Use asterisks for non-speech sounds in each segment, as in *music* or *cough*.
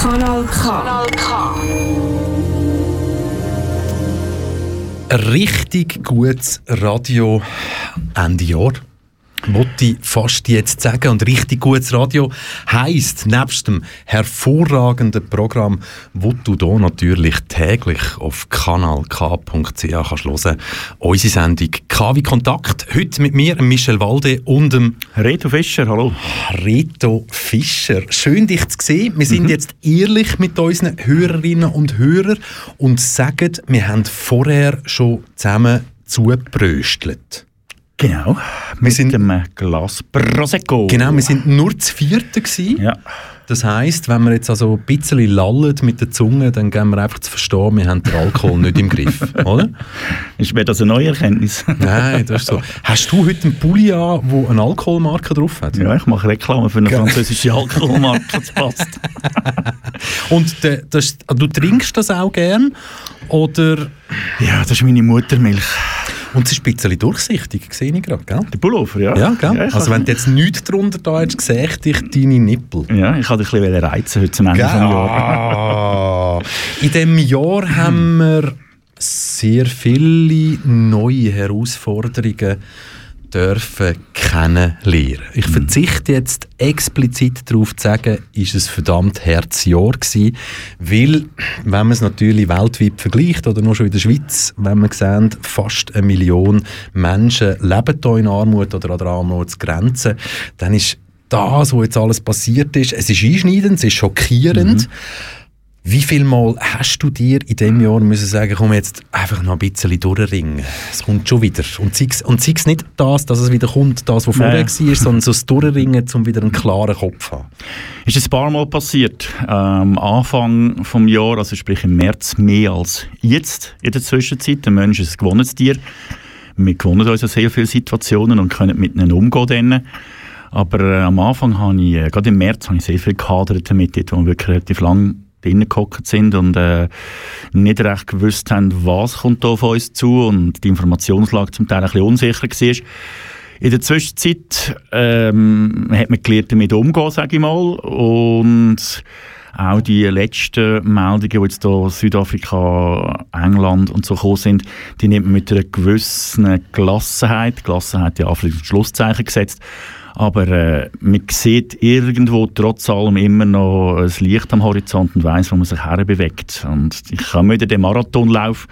Kanal K. Richtig gutes Radio Ende Jahr. Ich fast jetzt sagen. Und richtig gutes Radio heisst, nebst dem hervorragenden Programm, wo du hier natürlich täglich auf kanalk.ch kannst hören, unsere Sendung KW Kontakt. Heute mit mir, Michel Walde und dem Reto Fischer, hallo. Reto Fischer. Schön, dich zu sehen. Wir sind Mhm. jetzt ehrlich mit unseren Hörerinnen und Hörern und sagen, wir haben vorher schon zusammen zugebröstelt. Genau. Mit sind- dem Glas Prosecco. Genau, wir sind nur zu vierten gewesen. Ja. Das heisst, wenn wir jetzt also ein bisschen lallen mit der Zunge, dann geben wir einfach zu verstehen, wir haben den Alkohol nicht im Griff, *laughs* oder? Ist wäre das eine neue Erkenntnis? *laughs* Nein, das ist so. Hast du heute einen Pulli an, der eine Alkoholmarke drauf hat? ja, ich mache Reklame für eine französische Alkoholmarke, das passt. *laughs* Und de, das, du trinkst das auch gern? Oder... Ja, das ist meine Muttermilch. Und es ist ein bisschen durchsichtig, sehe ich gerade, gell? Der Pullover, ja. Ja, gell? ich also wenn du jetzt nichts drunter da hättest, sehe ich dich deine Nippel. Ja, ich wollte dich ein bisschen reizen heute zum Ende des Jahres. Ah. In diesem Jahr haben wir sehr viele neue Herausforderungen dürfen kennenlernen. Ich verzichte jetzt explizit darauf zu sagen, ist es verdammt Herzjahr gewesen, weil, wenn man es natürlich weltweit vergleicht oder nur schon in der Schweiz, wenn man sehen, fast eine Million Menschen leben hier in Armut oder an der Armutsgrenze, dann ist das, was jetzt alles passiert ist, es ist einschneidend, es ist schockierend. Wie viel Mal hast du dir in diesem Jahr müssen sagen, komm jetzt einfach noch ein bisschen durchringen? Es kommt schon wieder. Und sei es, und sei es nicht das, dass es wieder kommt, das, was vorher war, sondern so das Durchringen, um wieder einen klaren Kopf zu haben. Ist ein paar Mal passiert. Ähm, Anfang vom Jahr, also sprich im März, mehr als jetzt in der Zwischenzeit. Der Mensch ist ein gewonnenes Tier. Wir gewonnen uns an sehr viele Situationen und können mit ihnen umgehen. Dann. Aber äh, am Anfang habe ich, äh, gerade im März, habe ich sehr viel gehadert damit, wo wir wirklich relativ lang drinnen gehockt sind und äh, nicht recht gewusst haben, was kommt auf uns zu und die Informationslage zum Teil ein bisschen unsicher war. In der Zwischenzeit ähm, hat man gelernt, damit umzugehen, sage ich mal. Und auch die letzten Meldungen, die jetzt hier Südafrika, England und so gekommen sind, die nimmt man mit einer gewissen Gelassenheit, Gelassenheit ja Anführungs- und Schlusszeichen gesetzt, aber äh, man sieht irgendwo trotz allem immer noch ein Licht am Horizont und weiss, wo man sich herbewegt. Und ich habe wieder den Marathonlauf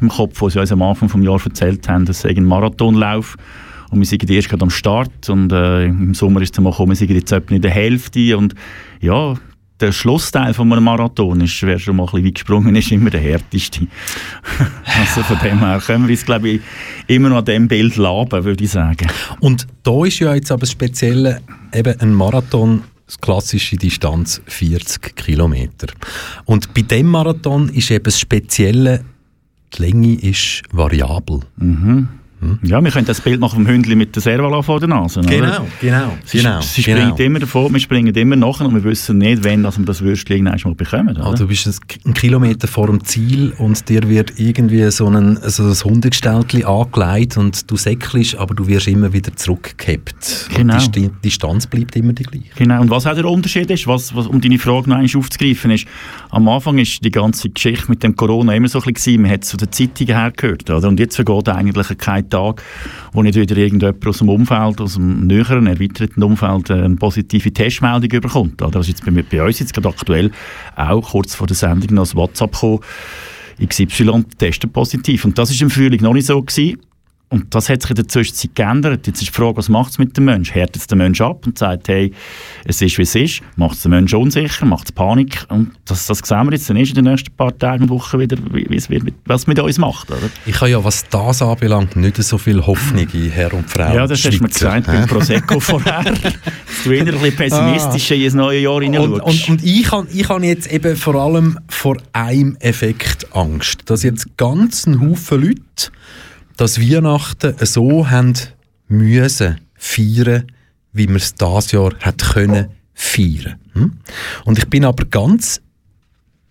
im Kopf, den sie uns am Anfang des Jahres erzählt haben, das sei ein Marathonlauf. Und wir sind erst gerade am Start und äh, im Sommer ist es mal gekommen, wir sind jetzt etwa in der Hälfte und ja, der Schlussteil von einem Marathon ist, wer schon mal ein bisschen weit gesprungen ist, immer der härteste. *laughs* also von dem her können wir uns, glaube ich, immer noch an dem Bild laben, würde ich sagen. Und da ist ja jetzt aber das Spezielle, eben ein Marathon, das klassische Distanz 40 Kilometer. Und bei dem Marathon ist eben das Spezielle, die Länge ist variabel. Ja, wir können das Bild machen vom Hündli mit der Servala vor der Nase. oder? genau, Sie, genau. sie genau. springt immer davor, wir springen immer nachher und wir wissen nicht, wann dass wir das Würstchen irgendwann mal bekommen. Oder? Also du bist einen Kilometer vor dem Ziel und dir wird irgendwie so ein, so ein Hundegestelltchen angelegt und du säckelst, aber du wirst immer wieder zurückgehabt. Genau. Und die Distanz bleibt immer die gleiche. Genau. Und was auch der Unterschied ist, was, was, um deine Frage noch einmal aufzugreifen, ist, am Anfang ist die ganze Geschichte mit dem Corona immer so ein bisschen man hat es von den Zeitungen her gehört, oder? Und jetzt vergeht eigentlich kein Tag, wo nicht wieder irgendjemand aus dem Umfeld, aus dem näheren, erweiterten Umfeld äh, eine positive Testmeldung überkommt, oder? Das jetzt bei, bei uns jetzt gerade aktuell auch kurz vor der Sendung noch das WhatsApp gekommen, XY testet positiv. Und das ist im Frühling noch nicht so gewesen. Und das hat sich in der Zwischenzeit geändert. Jetzt ist die Frage, was macht es mit dem Menschen? Härtet es den Menschen ab und sagt, hey, es ist, wie es ist? Macht es den Menschen unsicher? Macht es Panik? Und das, das sehen wir jetzt dann erst in den nächsten paar Tagen und Wochen wieder, wie, wie es wird, was es mit uns macht. Oder? Ich habe ja, was das anbelangt, nicht so viel Hoffnung in Herr und Frau. Ja, das hast du mir Schweizer, gesagt beim Prosecco *laughs* vorher. dass du wieder ein bisschen pessimistisch in das neue Jahr Und, hineinschaust. und, und ich habe ich hab jetzt eben vor allem vor einem Effekt Angst, dass jetzt ganz ein Haufen Leute das Weihnachten so haben müssen feiern, wie wir es dieses Jahr hat können feiern. Hm? Und ich bin aber ganz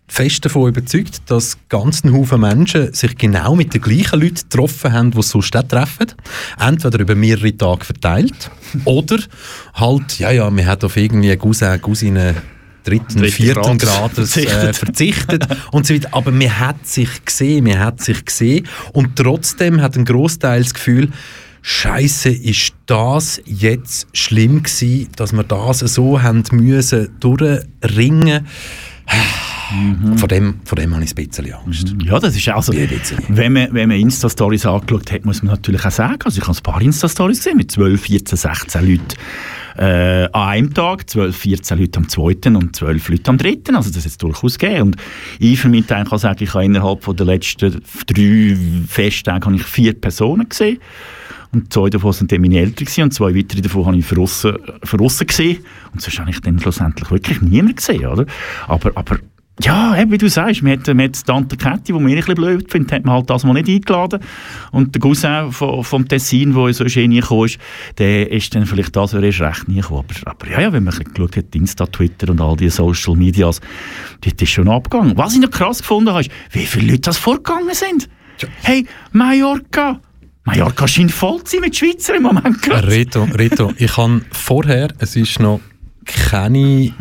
fest davon überzeugt, dass ganz ein Haufen Menschen sich genau mit den gleichen Leuten getroffen haben, die sie sonst auch treffen. Entweder über mehrere Tage verteilt oder halt, ja, ja, man hat auf irgendwie Cousin, Cousine dritten, Dritte vierten Grad Grades äh, verzichtet. und so weiter. Aber man hat sich gesehen, man hat sich gesehen und trotzdem hat ein Großteil das Gefühl, Scheiße, ist das jetzt schlimm gewesen, dass wir das so haben müssen durchringen. Von dem, von dem habe ich ein bisschen Angst. Ja, das ist also, wenn man, wenn man Insta-Stories angeschaut hat, muss man natürlich auch sagen, also ich habe ein paar Insta-Stories gesehen mit 12, 14, 16 Leuten äh, an einem Tag, 12, 14 Leute am zweiten und 12 Leute am dritten, also das ist jetzt durchaus gegeben. Und ich für mich kann sagen, ich habe innerhalb von der letzten drei Festtage habe ich vier Personen gesehen. Und zwei davon sind dann meine Eltern gewesen, und zwei weitere davon habe ich verrissen, verrissen gesehen. Und sonst habe ich dann schlussendlich wirklich niemand gesehen, oder? Aber, aber ja, eben, wie du sagst, man hat, man hat Tante Käthi, die mir ein bisschen blöd findet, hat man halt das mal nicht eingeladen. Und der Cousin vom, vom Tessin, der so schön gekommen ist, der ist dann vielleicht das erst recht nie gekommen. Aber, aber ja, ja, wenn man ein bisschen geschaut hat, Insta, Twitter und all diese Social Medias, dort ist schon abgegangen. Was ich noch krass gefunden habe, ist, wie viele Leute das vorgegangen sind. Hey, Mallorca! Mallorca scheint voll zu sein mit Schweizer im Moment gerade. Reto, Reto, ich habe vorher, es ist noch keine,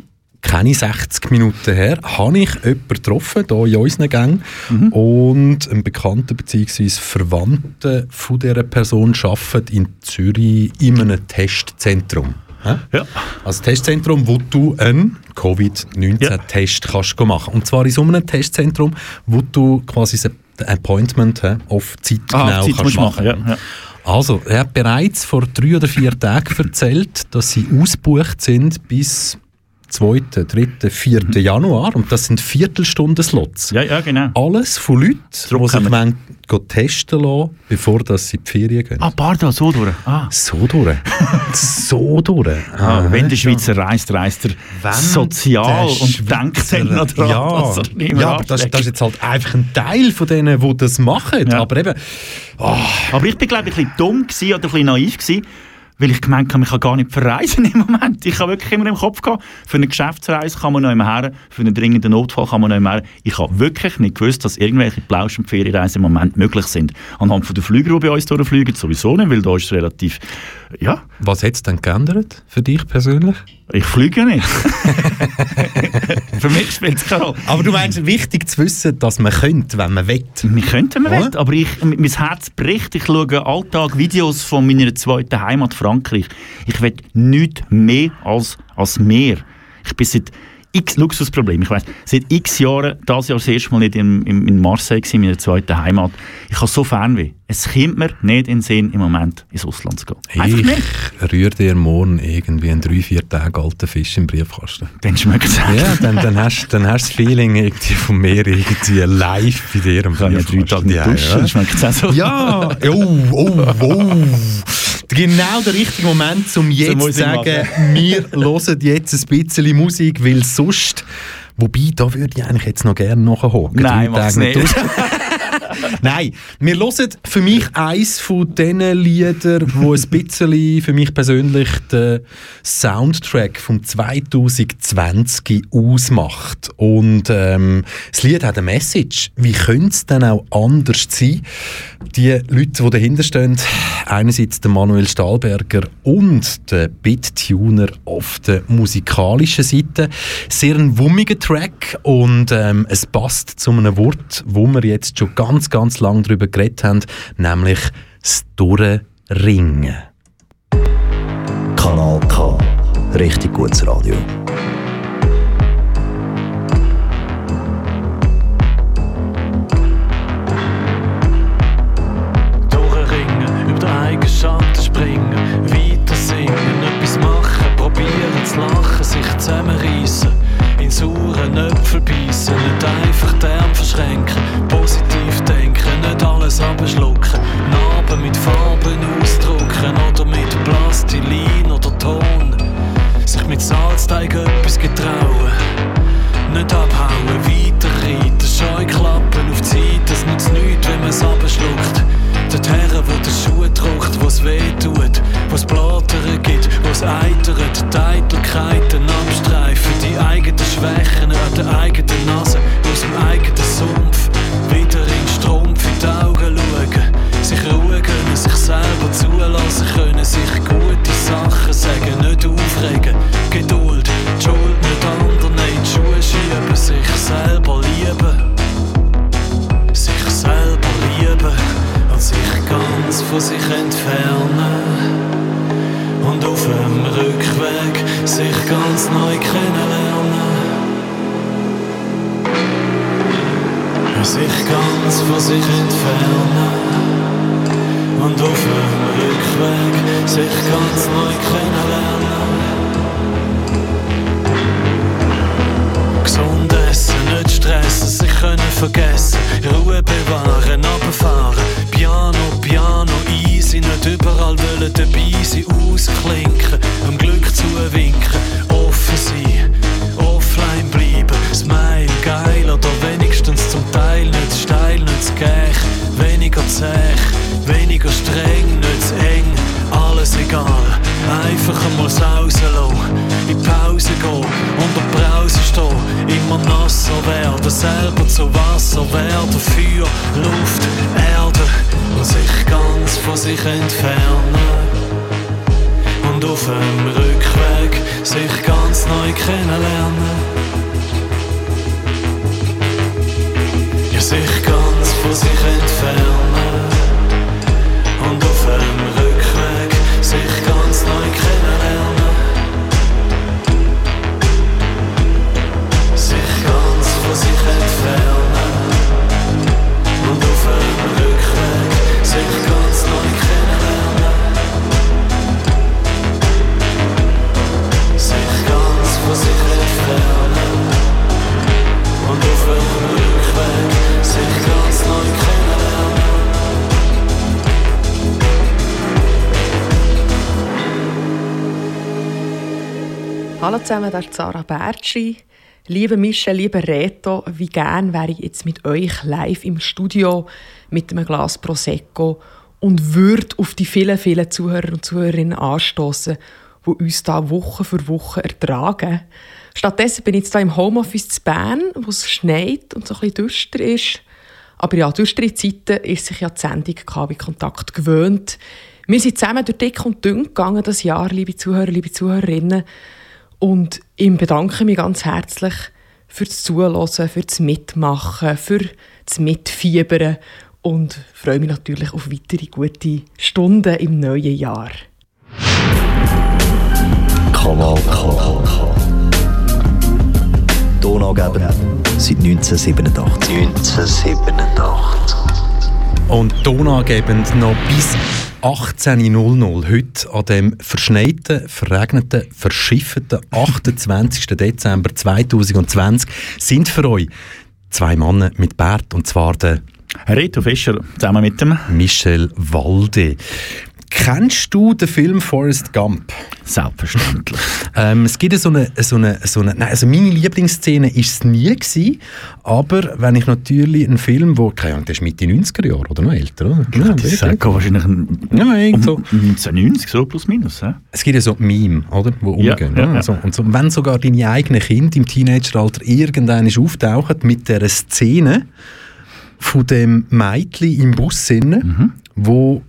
keine 60 Minuten her, habe ich jemanden getroffen, hier in unseren Gang, und ein Bekannter bzw. Verwandter von dieser Person arbeitet in Zürich in einem Testzentrum. Ja. Also Testzentrum, wo du einen Covid-19-Test kannst go machen. Und zwar in so einem Testzentrum, wo du quasi ein Appointment hä, auf Zeit Ah, genau Zeit kannst machen. machen, ja, ja. Also, er hat bereits vor drei oder vier Tagen erzählt, dass sie ausgebucht sind bis 2., 3., 4. Januar. Und das sind Viertelstunden-Slots. Ja, ja, genau. Alles von Leuten, die sich gehen testen lassen, bevor dass sie in die Ferien gehen. Ah, pardon, so durch. Ah. So durch. *laughs* so durch. Ah, wenn der ja. Schweizer reist, reist er Wenn sozial und denkt dann noch dran, ja, dass er nicht mehr ja aber das, das ist jetzt halt einfach ein Teil von denen, die das machen. Ja. Aber eben, Aber ich bin, glaube ich, ein bisschen dumm gewesen oder ein bisschen naiv gewesen, weil ich gemeint habe, ich kann gar nicht verreisen *laughs* im Moment. Ich habe wirklich immer im Kopf gehabt, für eine Geschäftsreise kann man noch immer her, für einen dringenden Notfall kann man noch immer her. Ich habe wirklich nicht gewusst, dass irgendwelche Plausch- und Ferienreisen im Moment möglich sind. Anhand von den Flüger, die bei uns durchfliegen, sowieso nicht, weil da ist es relativ, ja, was hat es denn geändert für dich persönlich? Ich fliege nicht. *laughs* für mich spielt es keine Rolle. Aber du meinst, wichtig zu wissen, dass man könnte, wenn man will. Wir könnten wir Oder? wollen, aber ich, mein Herz bricht. Ich schaue Alltag Videos von meiner zweiten Heimat Frankreich. Ich will nichts mehr als, als Meer. Ich bin seit x Luxusproblem. Ich weiß, seit x Jahren, das Jahr das erste Mal nicht in, in, in Marseille gewesen, meiner zweiten Heimat. Ich habe so Fernweh. Es kommt mir nicht in den Sinn, im Moment ins Ausland zu gehen. Einfach nicht. Ich rühre dir morgen irgendwie einen drei, vier Tage alten Fisch im Briefkasten. Dann schmeckt es Ja, dann, dann hast dann hast du das Feeling irgendwie vom Meer irgendwie live bei dir Ich kann ja drei Tage nicht duschen, ja. dann schmeckt es auch so. Ja, oh, oh, oh. Genau der richtige Moment, um jetzt zu sagen, wir *laughs* hören jetzt ein bisschen Musik, weil sonst... Wobei, da würde ich eigentlich jetzt noch gerne nachhocken. Nein, mach's nicht. *laughs* *laughs* Nein, wir hören für mich eins von diesen Liedern, wo ein bisschen für mich persönlich den Soundtrack vom 2020 ausmacht. Und ähm, das Lied hat eine Message. Wie könnte es denn auch anders sein? Die Leute, die dahinter stehen, einerseits der Manuel Stahlberger und der Bit-Tuner auf der musikalischen Seite. Sehr ein wummiger Track und ähm, es passt zu einem Wort, wo wir jetzt schon ganz, ganz lange darüber geredet haben, nämlich das Durchringen. Kanal K. Richtig gutes Radio. Durchringen, über den eigenen Schatten springen, weiter singen, etwas machen, probieren zu lachen, sich zusammenreißen, in sauren Äpfel entfernen. Und auf dem Rückweg sich ganz neu kennenlernen. Ja, sich ganz von sich entfernen. Hallo zusammen, das ist Sarah Bertschi. Liebe Michel, liebe Reto, wie gern wäre ich jetzt mit euch live im Studio mit einem Glas Prosecco und würde auf die vielen, vielen Zuhörer und Zuhörerinnen anstoßen, die uns da Woche für Woche ertragen. Stattdessen bin ich jetzt hier im Homeoffice zu Bern, wo es schneit und so ein bisschen düster ist. Aber ja, düstere Zeiten ist sich ja die Sendung KW Kontakt gewöhnt. Wir sind zusammen durch dick und dünn gegangen das Jahr, liebe Zuhörer, liebe Zuhörerinnen. Und ich bedanke mich ganz herzlich fürs Zuhören, fürs Mitmachen, für das Mitfiebern und freue mich natürlich auf weitere gute Stunden im neuen Jahr. Kanal K. Tonangeber seit 1987. 1987. Und tonangebend noch bis 18.00 heute an dem verschneiten, verregneten, verschifften 28. Dezember 2020 sind für euch zwei Männer mit Bart und zwar der Reto Fischer zusammen mit dem Michel Walde. Kennst du den Film Forrest Gump? Selbstverständlich. *laughs* Ähm, es gibt so eine, so eine, so eine nein, also meine Lieblingsszene war es nie gewesen, aber wenn ich natürlich einen Film, wo, keine Ahnung, der ist Mitte 90er Jahre oder noch älter, oder? Ja, das ist wirklich. wahrscheinlich ein, Ja, irgend so. um 1990, so plus minus. Ja? Es gibt ja so Meme, oder, wo Ja, umgehen. ja, oder? ja. So, und so, wenn sogar deine eigenen Kinder im Teenageralter irgendwann auftauchen mit der Szene von dem Mädchen im Bus, Mhm. wo,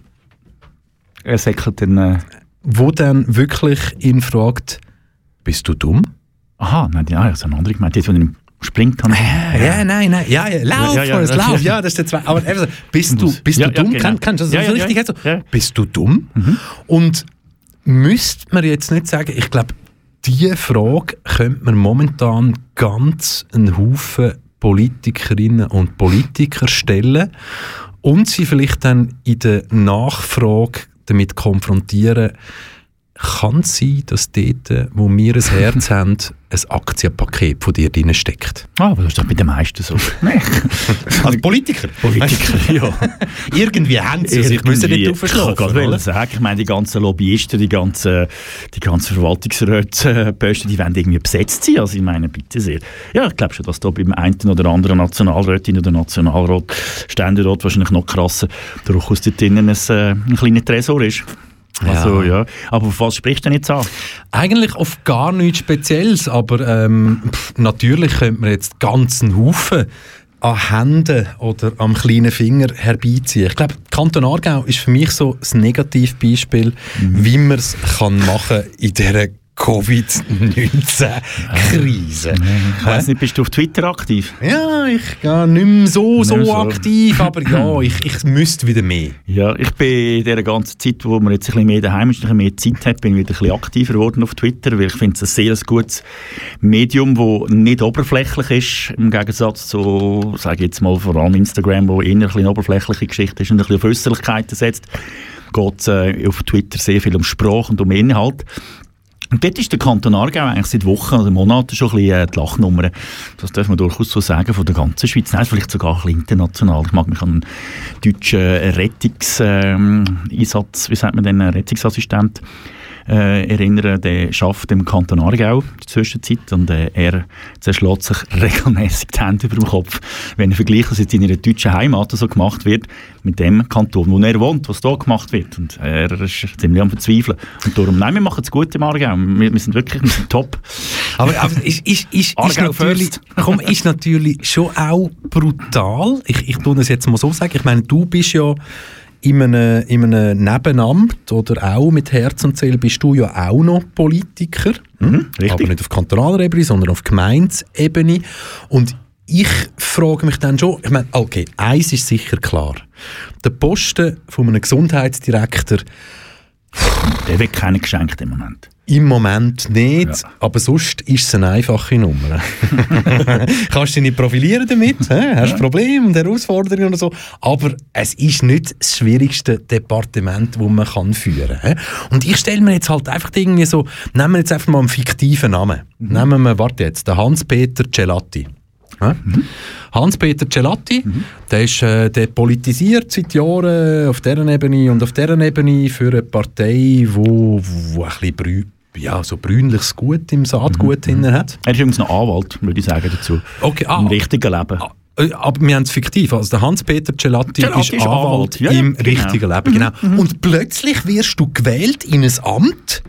Er säckelt dann... Äh, wo dann wirklich ihn fragt, bist du dumm? aha, nein, ja, das ist eine andere gemeint. Jetzt, wenn er springt, habe ich... Ja, nein, nein, ja, ja, lauf, Ja, ja, Forrest, lauf, ja, das ist der zweite. Aber eben so, bist du, bist Ja, du ja, dumm? genau. Kann, kannst du das Ja, so ja, richtig ja. so, Ja. Bist du dumm? Und müsste man jetzt nicht sagen, ich glaube, diese Frage könnte man momentan ganz einen Haufen Politikerinnen und Politiker stellen und sie vielleicht dann in der Nachfrage damit konfrontieren, kann es sein, dass dort, wo wir ein Herz *laughs* haben, ein Aktienpaket von dir drin steckt? Ah, aber das ist doch bei den meisten so. *laughs* Nein. Also Politiker? Politiker, *laughs* ja. Irgendwie haben sie sich müssen nicht Irgendwie, Ich kann sagen, ich meine, die ganzen Lobbyisten, die ganzen, die ganzen Verwaltungsräte, Posten, die wollen irgendwie besetzt sein. Also ich meine, bitte sehr. Ja, ich glaube schon, dass da beim einen oder anderen Nationalrätin oder Nationalrat, Ständerat wahrscheinlich noch krasser durchaus dort drinnen ein, äh, ein kleiner Tresor ist. Also, ja. Aber auf was sprichst du denn jetzt an? Eigentlich auf gar nichts Spezielles, aber ähm, pff, natürlich könnte man jetzt ganzen Haufen an Händen oder am kleinen Finger herbeiziehen. Ich glaube, Kanton Aargau ist für mich so das Negativbeispiel, wie man es kann machen in dieser Covid-19-Krise. Ich weiss nicht, bist du auf Twitter aktiv? Ja, ich gehe nicht mehr so, so, Nicht so. aktiv, aber ja, *laughs* ich, ich müsste wieder mehr. Ja, ich bin in dieser ganzen Zeit, wo man jetzt ein bisschen mehr daheim ist, ein bisschen mehr Zeit hat, bin ich wieder ein bisschen aktiver geworden auf Twitter, weil ich finde es ein sehr gutes Medium, das nicht oberflächlich ist, im Gegensatz zu, sage ich jetzt mal, vor allem Instagram, wo eher ein bisschen oberflächliche Geschichte ist und ein bisschen auf Äußerlichkeiten setzt, geht es äh, auf Twitter sehr viel um Sprache und um Inhalt. Und dort ist der Kanton Aargau eigentlich seit Wochen oder Monaten schon ein bisschen äh, die Lachnummer. Das darf man durchaus so sagen, von der ganzen Schweiz. Nein, vielleicht sogar ein bisschen international. Ich mag mich an einen deutschen Rettungseinsatz, Einsatz, wie sagt man denn, Rettungsassistent äh, erinnern, der schafft im Kanton Aargau in der Zwischenzeit und äh, er zerschlägt sich *laughs* regelmäßig die Hände über den Kopf, wenn er vergleicht, was jetzt in seiner deutschen Heimat so gemacht wird, mit dem Kanton, wo er wohnt, was da gemacht wird. Und er ist ziemlich am Verzweifeln. Und darum, nein, wir machen es gut im Aargau. Wir, wir sind wirklich wir sind top. Aber, aber ist, ist, ist, ist, natürlich, komm, ist natürlich schon auch brutal. Ich, ich tue es jetzt mal so sagen. Ich meine, du bist ja in einem, in einem Nebenamt oder auch mit Herz und Seele bist du ja auch noch Politiker. Hm? richtig. Aber nicht auf kantonaler Ebene, sondern auf Gemeindeebene. Und ich frage mich dann schon, ich meine, okay, eins ist sicher klar. Der Posten von einem Gesundheitsdirektor Der wird keiner geschenkt im Moment. Im Moment nicht, Ja. aber sonst ist es eine einfache Nummer. *laughs* Kannst dich nicht profilieren damit, hä? hast Probleme und Herausforderungen oder so, aber es ist nicht das schwierigste Departement, das man kann führen kann. Und ich stelle mir jetzt halt einfach irgendwie so, nehmen wir jetzt einfach mal einen fiktiven Namen. Nehmen wir, warte jetzt, den Hans-Peter Celatti. Hä? Hans-Peter Celatti, der ist äh, der politisiert seit Jahren auf dieser Ebene und auf dieser Ebene für eine Partei, wo, wo ein bisschen ja, so brünliches Gut im Saatgut drin hat. Er ist übrigens noch Anwalt, würde ich sagen, dazu. Okay, ah, Im richtigen Leben. Äh, Aber wir haben es fiktiv. Also der Hans-Peter Celatti, Celatti ist Anwalt ja, im genau. richtigen Leben. Genau. Und plötzlich wirst du gewählt in ein Amt,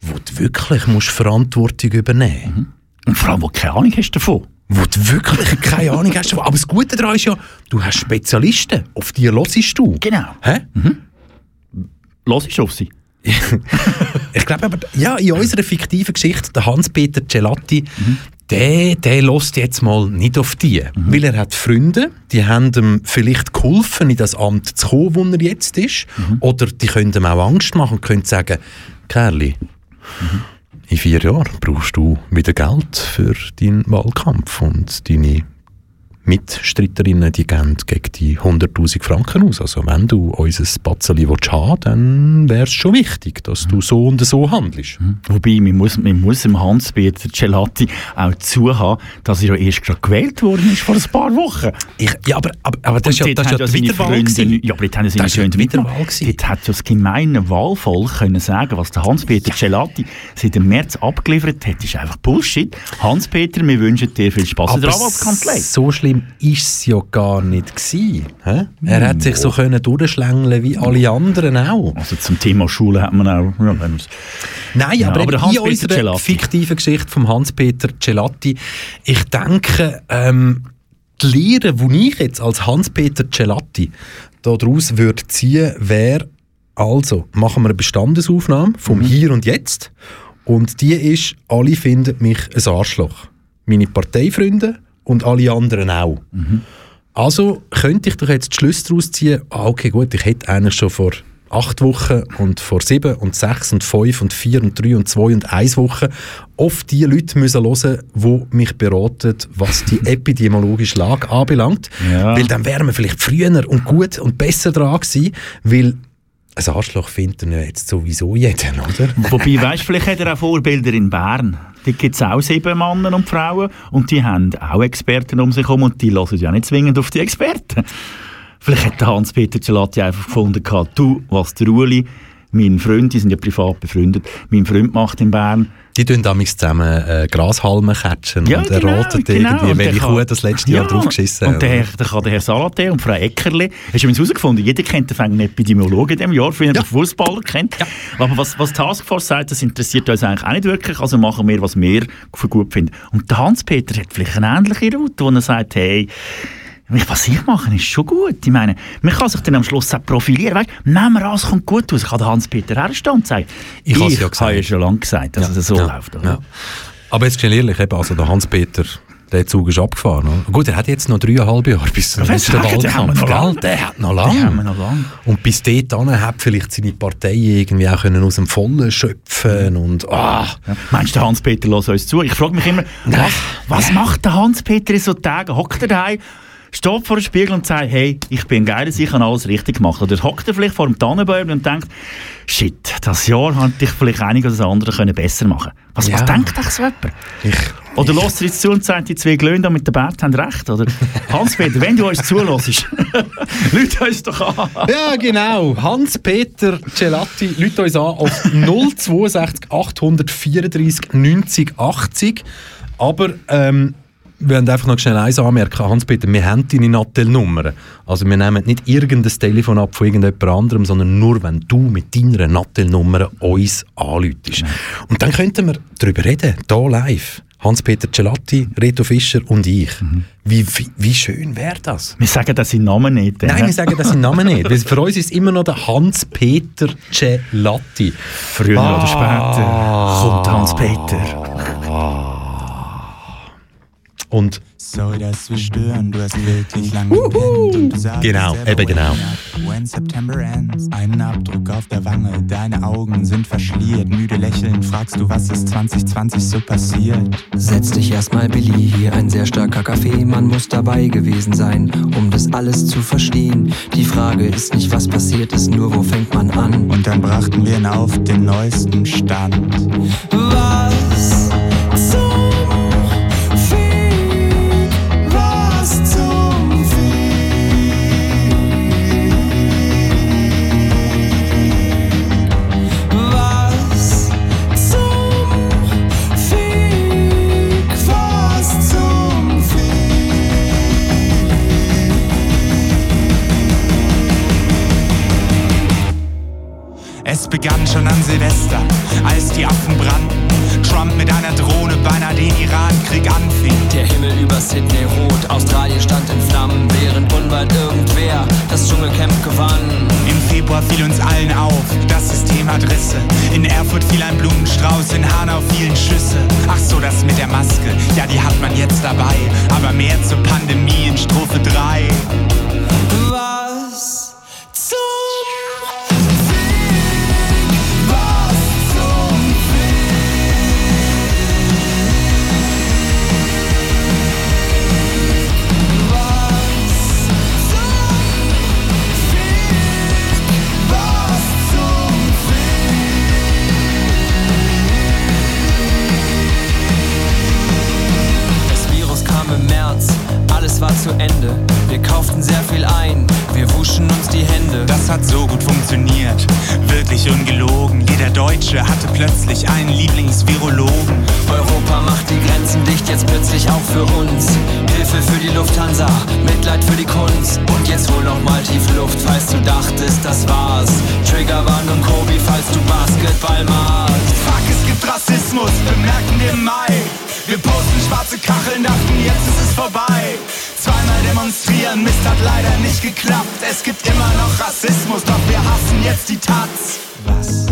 wo du wirklich musst Verantwortung übernehmen musst. Und vor allem, wo du keine Ahnung hast davon. wo du wirklich keine Ahnung hast. Aber das Gute daran ist ja, du hast Spezialisten, auf die hörst du. Genau. Hä? Los ist auf sie. *laughs* Ich glaube aber, ja, in unserer fiktiven Geschichte, der Hans-Peter Celatti, der, der lässt jetzt mal nicht auf die. Weil er hat Freunde, die haben ihm vielleicht geholfen, in das Amt zu kommen, wo er jetzt ist. Oder die können ihm auch Angst machen und können sagen, Kerli, in vier Jahren brauchst du wieder Geld für deinen Wahlkampf und deine Mitstreiterinnen, die geben gegen die 100'000 Franken aus. Also wenn du unser Batzeli willst haben dann wäre es schon wichtig, dass du so und so handelst. Wobei, man muss, man muss dem Hans-Peter Celati auch zuhaben, dass er ja erst gerade gewählt worden ist vor ein paar Wochen. Ich, ja, aber, aber, aber das ja, Und das ist ja die Wiederwahl. Ja, aber dort haben ja seine Das ja Freunde Wiederwahl gewesen. Dort hat ja das gemeine Wahlvolk können sagen, was der Hans-Peter Celati seit dem März abgeliefert hat, ist einfach Bullshit. Hans-Peter, wir wünschen dir viel Spaß in der Anwaltskanzlei. so schlimm ist es ja gar nicht gewesen. Er hat sich so können durchschlängeln wie alle anderen auch. Also zum Thema Schule hat man auch... Ja, Nein, Ja, aber, aber in unserer Celatti. fiktiven Geschichte vom Hans-Peter Celatti, ich denke, ähm, die Lehre, die ich jetzt als Hans-Peter Celatti daraus würde ziehen, wäre, also machen wir eine Bestandesaufnahme vom Hier und Jetzt und die ist, alle finden mich ein Arschloch. Meine Parteifreunde und alle anderen auch. Also könnte ich doch jetzt die Schlüsse daraus ziehen, ah, okay, gut, ich hätte eigentlich schon vor acht Wochen und vor sieben und sechs und fünf und vier und drei und zwei und eins Wochen auf die Leute müssen hören, die mich beraten, was die *laughs* epidemiologische Lage anbelangt. Ja. Weil dann wären wir vielleicht früher und gut und besser dran gewesen, weil ein Arschloch findet ja jetzt sowieso jeden, oder? *laughs* Wobei, weißt, vielleicht hat er auch Vorbilder in Bern. Da gibt es auch sieben Männer und Frauen und die haben auch Experten um sich herum und die hören ja nicht zwingend auf die Experten. Vielleicht hat Hans-Peter Celati einfach gefunden, du, was der Uli, mein Freund, die sind ja privat befreundet, mein Freund macht in Bern, Die tun damals zusammen äh, Grashalme catchen Ja, und genau, erraten genau. irgendwie, Und welche Kuh das letzte Jahr drauf geschissen Und hat. der, Herr- der kann der Herr Salate und Frau Eckerle. Hast du übrigens herausgefunden, jeder kennt den einen Epidemiologen in diesem Jahr, wie er den Fußballer kennt. Aber was, was die Taskforce sagt, das interessiert uns eigentlich auch nicht wirklich. Also machen wir, was wir für gut finden. Und der Hans-Peter hat vielleicht eine ähnliche Route, wo er sagt, hey, was ich mache, ist schon gut. Ich meine, man kann sich dann am Schluss auch profilieren. Weißt, nehmen wir an, es kommt gut aus. Ich kann Hans-Peter herstehen und sagen, Ich ich, ja habe ja schon lange gesagt, dass Ja, es so ja, läuft. Oder? ja. Aber jetzt schnell ehrlich, eben, also der Hans-Peter, der Zug ist abgefahren. Oder? Gut, er hat jetzt noch dreieinhalb Jahre bis zum nächsten Wahlkampf. Der hat noch lange. Und bis dahin hat vielleicht seine Partei irgendwie auch können aus dem Vollen schöpfen und ah, Ja. Meinst du, Hans-Peter lässt uns zu? Ich frage mich immer, was, was macht der Hans-Peter in so Tagen? Hockt er daheim, steht vor dem Spiegel und sagt, hey, ich bin geil, ich habe alles richtig gemacht. Oder hockt er vielleicht vor dem Tannenbäumen und denkt, shit, das Jahr hätte ich vielleicht einiges oder das andere können besser machen Was, was Ja. denkt euch so jemand? ich, Oder lässt er jetzt zu und sagt, die zwei Glöhnen mit dem Bart haben recht? Oder *laughs* Hans-Peter, wenn du uns zulässt, *laughs* Leute uns doch an. Ja, genau. Hans-Peter Celatti, Leute uns an auf 062 834 90 80. Aber ähm, wollen einfach noch schnell eins anmerken. Hans-Peter, wir haben deine Nattel-Nummer. Also wir nehmen nicht irgendein Telefon ab von irgendjemand anderem, sondern nur, wenn du mit deiner Nattel-Nummer uns anläutest. Und dann könnten wir darüber reden, hier live. Hans-Peter Celatti, Reto Fischer und ich. Wie, wie, wie schön wäre das? Wir sagen das seinen Namen nicht. äh. Nein, wir sagen das seinen Namen nicht. Für uns ist immer noch der Hans-Peter Celatti. Früher oder später kommt Hans-Peter. *laughs* Und Sorry, dass wir stören, du hast wirklich lange gepennt und du sagst Genau, selber, eben genau. when- When September ends, einen Abdruck auf der Wange, deine Augen sind verschliert, müde lächeln, fragst du, was ist 2020 so passiert? Setz dich erstmal, Billy, hier ein sehr starker Kaffee. Man muss dabei gewesen sein, um das alles zu verstehen. Die Frage ist nicht, was passiert ist, nur wo fängt man an. Und dann brachten wir ihn auf den neuesten Stand. Was begann schon an Silvester, als die Affen brannten. Trump mit einer Drohne beinahe den Irankrieg anfing. Der Himmel über Sydney rot, Australien stand in Flammen, während unbald irgendwer das Dschungelcamp gewann. Im Februar fiel uns allen auf, das System hat Risse. In Erfurt fiel ein Blumenstrauß, in Hanau fielen Schüsse. Ach so, das mit der Maske, ja, die hat man jetzt dabei. Aber mehr zur Pandemie in Strophe 3. zu Ende. Wir kauften sehr viel ein, wir wuschen uns die Hände. Das hat so gut funktioniert, wirklich ungelogen. Jeder Deutsche hatte plötzlich einen Lieblingsvirologen. Europa macht die Grenzen dicht, jetzt plötzlich auch für uns. Hilfe für die Lufthansa, Mitleid für die Kunst. Und jetzt hol noch mal tief Luft, falls du dachtest, das war's. Triggerwarnung Kobi, falls du Basketball magst. Fuck, es gibt Rassismus, bemerken wir im Mai. Wir posten schwarze Kacheln, dachten, jetzt ist es vorbei. Demonstrieren, Mist hat leider nicht geklappt. Es gibt immer noch Rassismus, doch wir hassen jetzt die Taz. Was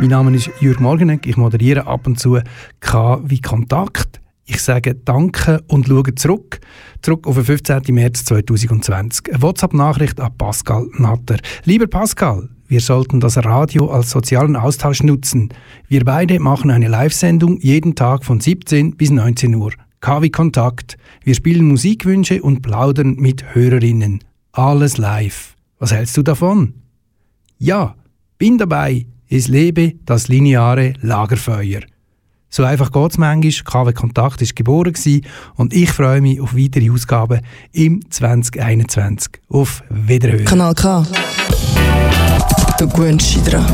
Mein Name ist Jürg Morgeneck, ich moderiere ab und zu K wie Kontakt. Ich sage Danke und schaue zurück. Zurück auf den 15. März 2020. Eine WhatsApp-Nachricht an Pascal Natter. Lieber Pascal, wir sollten das Radio als sozialen Austausch nutzen. Wir beide machen eine Live-Sendung jeden Tag von 17 bis 19 Uhr. KW Kontakt. Wir spielen Musikwünsche und plaudern mit Hörerinnen. Alles live. Was hältst du davon? Ja, bin dabei. Es lebe das lineare Lagerfeuer. So einfach geht es manchmal. KW Kontakt ist geboren gewesen und ich freue mich auf weitere Ausgaben im 2021. Auf Wiederhören. Kanal K. Du gewöhnst dich dran.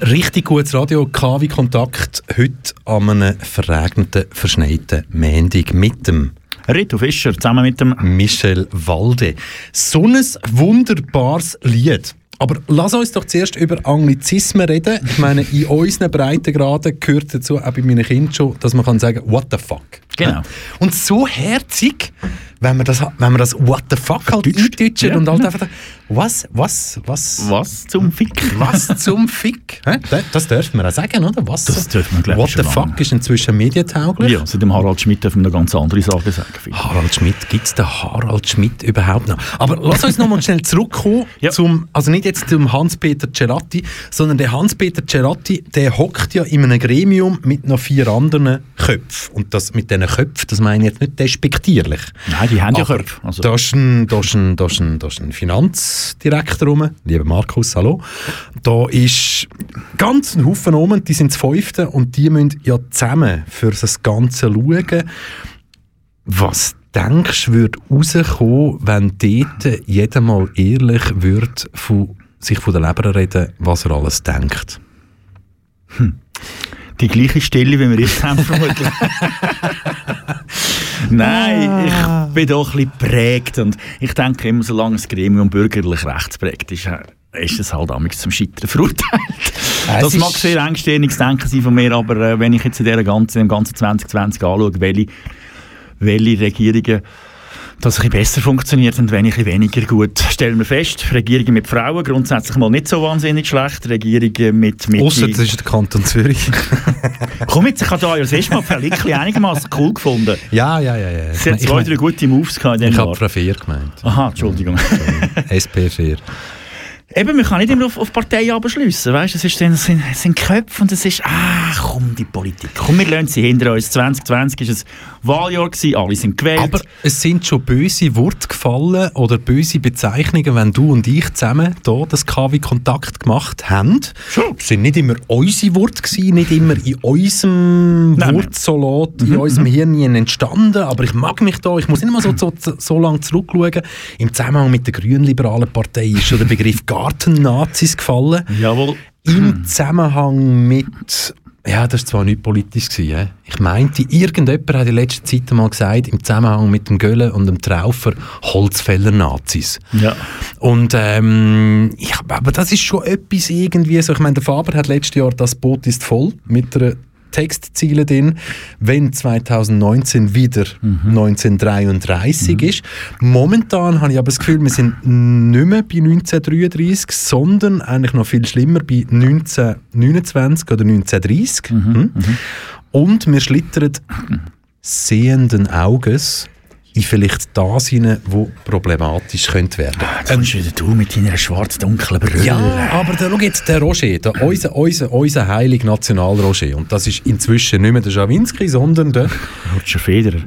Richtig gutes Radio, KW Kontakt, heute an einem verregneten, verschneiten Mendig mit dem Rito Fischer zusammen mit dem Michel Walde. So ein wunderbares Lied. Aber lass uns doch zuerst über Anglizismen reden. Ich meine, in unseren Breitengraden gehört dazu, auch bei meinen Kindern schon, dass man kann sagen, what the fuck. Genau. *laughs* Und so herzig, wenn man das, wenn man das what the fuck halt eindeutschen Ja. und halt einfach, was, was, was, Was zum Fick? was zum Fick? *laughs* Das- dürfen wir auch sagen, oder? Was Das zum- dürfen wir, glaub ich, What the fuck lange. ist inzwischen medientauglich. Ja, seit dem Harald Schmidt dürfen wir noch ganz andere Sachen sagen. finde ich. Harald Schmidt, gibt es den Harald Schmidt überhaupt noch? Aber lass uns noch mal schnell zurückkommen *laughs* Ja. zum, also nicht jetzt zum Hans-Peter Cerati, sondern der Hans-Peter Cerati, der hockt ja in einem Gremium mit noch vier anderen Köpfen. Und das mit diesen Köpfen, das meine ich jetzt nicht despektierlich. Nein, die haben ja Köpfe. Also, Da ist ein, da ist ein, da ist ein, da ist ein Finanzdirektor rum, lieber Markus, hallo. Da ist ganz ein Haufen rum, die sind das Fünfte und die müssen ja zusammen für das Ganze schauen. Was denkst du, würde rauskommen, wenn dort jeder mal ehrlich würde von, sich von der Leber reden, was er alles denkt? Die gleiche Stelle, wie wir jetzt haben, vermutlich. *laughs* Nein, ich bin doch ein bisschen prägt und ich denke immer, solange das Gremium bürgerlich rechtsprägt ist, äh, ist es halt damals zum Scheitern verurteilt. Es das mag sehr engstirniges Denken sein von mir, aber äh, wenn ich jetzt in dieser ganzen, im ganzen 2020 anschaue, welche, welche Regierungen das ein bisschen besser funktioniert und welche weniger gut, stellen wir fest, Regierungen mit Frauen grundsätzlich mal nicht so wahnsinnig schlecht, Regierungen mit... mit Ausser das ist der Kanton Zürich. *laughs* Komm jetzt, ich habe da ja das erste Mal Frau Lickli einigermaßen cool gefunden. ja, ja, ja. ja. Sie hat zwei, drei gute Moves gehabt in ich habe. Frau Fehr gemeint. Aha, Entschuldigung. SP4. Eben, man kann nicht immer auf, auf Parteien abschliessen, weißt? Es, ist dann, es, sind, es sind Köpfe und es ist, ah, komm, die Politik. Komm, wir lassen sie hinter uns. 2020 war ein Wahljahr, gewesen, alle sind gewählt. Aber es sind schon böse Worte gefallen oder böse Bezeichnungen, wenn du und ich zusammen hier das KW-Kontakt gemacht haben. Schon. Es sind nicht immer unsere Worte gewesen, nicht immer in unserem Nein. Wortsalat, in unserem Hirn entstanden, aber ich mag mich da, ich muss nicht mal so, so, so lange zurückschauen. Im Zusammenhang mit der grünliberalen Partei ist schon der Begriff Gartennazis gefallen. Jawohl. Im Zusammenhang mit. Ja, das war zwar nicht politisch. Gewesen? Ich meinte, irgendjemand hat in letzter Zeit mal gesagt, im Zusammenhang mit dem Göllen und dem Traufer, Holzfäller-Nazis. Ja. Und ähm, ich, aber das ist schon etwas irgendwie so. Ich meine, der Faber hat letztes Jahr «Das Boot ist voll» mit einer Textziele drin, wenn 2019 wieder 1933 ist. Momentan habe ich aber das Gefühl, wir sind nicht mehr bei 1933, sondern eigentlich noch viel schlimmer bei 1929 oder 1930. Mhm. Und wir schlittern sehenden Auges in vielleicht das hinein, wo problematisch könnte werden. Jetzt kommst wieder du mit deiner schwarz-dunklen Brille. Ja, aber da, schau jetzt, der Roger, der, unser, unser, unser heilig National-Roger, und das ist inzwischen nicht mehr der Schawinski, sondern der Roger Federer.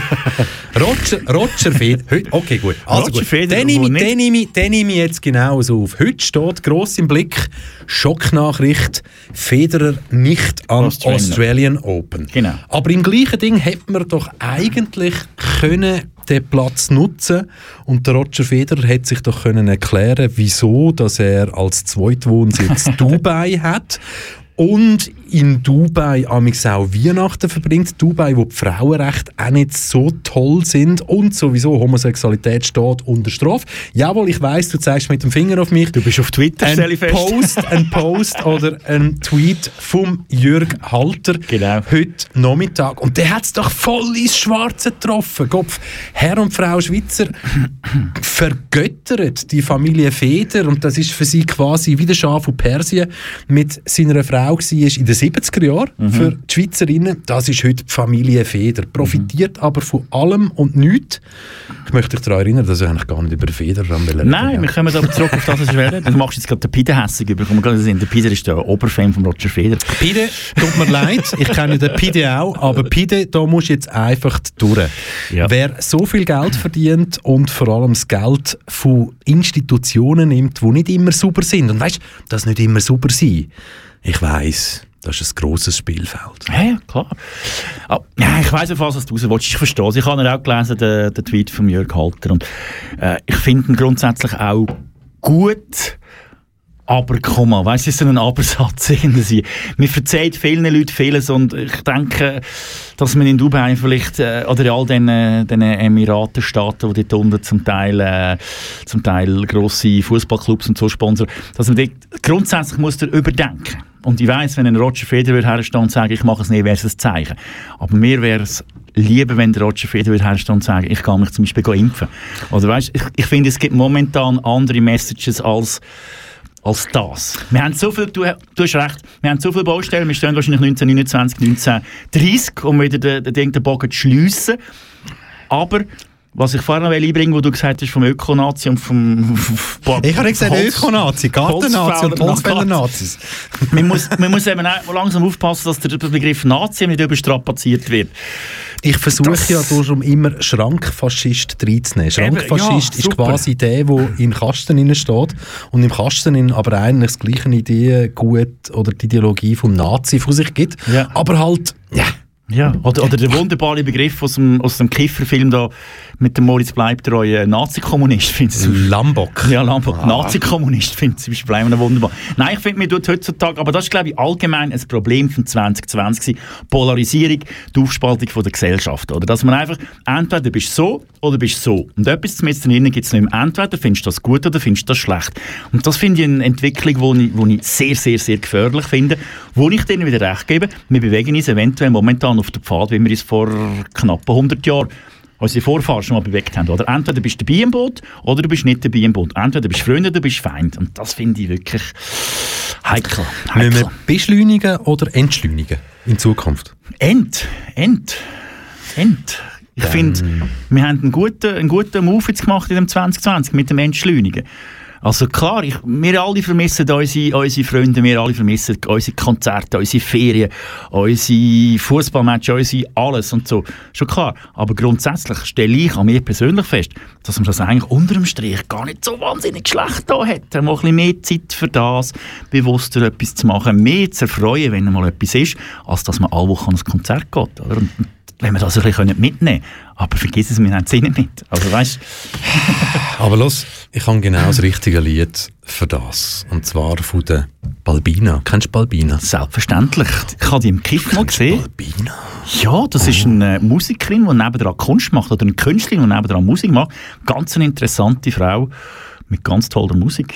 *laughs* Roger, Roger Federer. Okay, gut. Also Roger gut. Federer, den, nehme, den, nehme, den nehme ich jetzt genau so auf. Heute steht gross im Blick, Schocknachricht, Federer nicht am Australian. Australian Open. Genau. Aber im gleichen Ding hätte man doch eigentlich können den Platz nutzen und der Roger Federer hätte sich doch können erklären, wieso, dass er als Zweitwohnsitz *laughs* Dubai hat. Und in Dubai amix auch Weihnachten verbringt. Dubai, wo die Frauenrechte auch nicht so toll sind und sowieso Homosexualität steht unter Strafe. Jawohl, ich weiß, du zeigst mit dem Finger auf mich. Du bist auf Twitter, stelle ein ich fest. Post, ein Post *laughs* oder ein Tweet vom Jürg Halter Genau. heute Nachmittag. Und der hat es doch voll ins Schwarze getroffen. Kopf. Herr und Frau Schweizer *clears throat* vergöttert die Familie Feder und das ist für sie quasi wie der Schah von Persien mit seiner Frau war in den 70er Jahren für die Schweizerinnen. Das ist heute die Familie Feder. Profitiert aber von allem und nichts. Ich möchte dich daran erinnern, dass ich eigentlich gar nicht über Feder reden Nein, wir kommen aber zurück auf das, was ich wäre. Du machst jetzt gerade den Pide hässig. Kommen gerade. Der Pide ist der Oberfan von Roger Federer. Pide, tut mir leid, ich kenne den Pide auch, aber Pide, da musst du jetzt einfach durch. Ja. Wer so viel Geld verdient und vor allem das Geld von Institutionen nimmt, die nicht immer super sind, und weißt, das nicht immer super sein, ich weiß, das ist ein grosses Spielfeld. Ja, klar. Ah, ja, ich weiss auf was was du raus. Ich verstehe es. Ich habe ja auch gelesen, den, den Tweet von Jörg Halter. Und, äh, ich finde ihn grundsätzlich auch gut. Aber komm mal, weißt du, es ist ein Abersatz hinter *laughs* sie. Mir verzeiht vielen Leuten vieles und ich denke, dass man in Dubai vielleicht, äh, oder in all den, äh, den Emiratenstaaten, die dort unten zum Teil, äh, zum Teil grosse Fußballclubs und so sponsern, dass man dort grundsätzlich muss überdenken. Und ich weiss, wenn ein Roger Federer herstehen und sagen, ich mache es nicht, wäre es ein Zeichen. Aber mir wäre es lieber, wenn der Roger Federer herstehen und sagen, ich gehe mich zum Beispiel impfen. Oder weißt, ich, ich finde, es gibt momentan andere Messages als als das. Wir haben so viel, du, du hast recht, wir haben so viele Baustellen, wir stehen wahrscheinlich 1929, 1930, um wieder den, den, den Bogen zu schliessen. Aber was ich vorher noch einbringen wo du gesagt hast, vom Ökonazi und vom... *laughs* Ich habe nicht gesagt Holz- Ökonazi, Gartennazi und Holzfäller- Holzfäller-Nazis. *laughs* man, muss, man muss eben auch langsam aufpassen, dass der Begriff Nazi nicht überstrapaziert wird. Ich versuche ja darum immer Schrankfaschist reinzunehmen. Schrankfaschist ja, ist quasi der, der in den Kasten steht und im Kasten in aber eigentlich das gleiche Idee gut oder die Ideologie vom Nazi von sich gibt. Ja. Aber halt, ja, Ja, oder, oder der wunderbare Begriff aus dem, aus dem Kifferfilm da mit dem Moritz Bleibtreu, äh, Nazi-Kommunist, finde ich Lambok. Ja, Lambok, Nazi-Kommunist, finde ich zum Beispiel wunderbar. Nein, ich finde, mir tut heutzutage, aber das ist, glaube ich, allgemein ein Problem von 2020 gewesen. Polarisierung, die Aufspaltung von der Gesellschaft. Oder? Dass man einfach, entweder bist du so oder bist du so. Und etwas mit drinnen gibt es nicht mehr. Entweder findest du das gut oder findest du das schlecht. Und das finde ich eine Entwicklung, die ich, wo ich sehr, sehr, sehr gefährlich finde, wo ich denen wieder recht gebe. Wir bewegen uns eventuell momentan auf den Pfad, wie wir uns vor knapp 100 Jahren unsere Vorfahren schon mal bewegt haben. Oder entweder bist du dabei im Boot oder du bist nicht dabei im Boot. Entweder bist du Freund oder du bist Feind. Und das finde ich wirklich heikel. Müssen heikel. wir beschleunigen oder entschleunigen in Zukunft? End, end, end. Ich finde, wir haben einen guten, einen guten Move jetzt gemacht in dem 2020 mit dem Entschleunigen. Also klar, ich, wir alle vermissen unsere, unsere Freunde, wir alle vermissen unsere Konzerte, unsere Ferien, unsere Fußballmatches, unsere alles und so. Schon klar. Aber grundsätzlich stelle ich an mir persönlich fest, dass man das eigentlich unter dem Strich gar nicht so wahnsinnig schlecht da hat. Mal ein bisschen mehr Zeit für das, bewusster etwas zu machen, mehr zu erfreuen, wenn mal etwas ist, als dass man alle Wochen an ein Konzert geht. Oder? Und wenn wir das ein bisschen mitnehmen können. Aber vergiss es, wir haben es nicht. Also weißt Aber los, ich habe genau das richtige Lied für das. Und zwar von der Balbina. Kennst du Balbina? Selbstverständlich. Ich habe die im Kiff mal gesehen. Balbina? Ja, das ist eine Musikerin, die nebenan Kunst macht. Oder eine Künstlerin, die nebenan Musik macht. Ganz eine interessante Frau mit ganz toller Musik.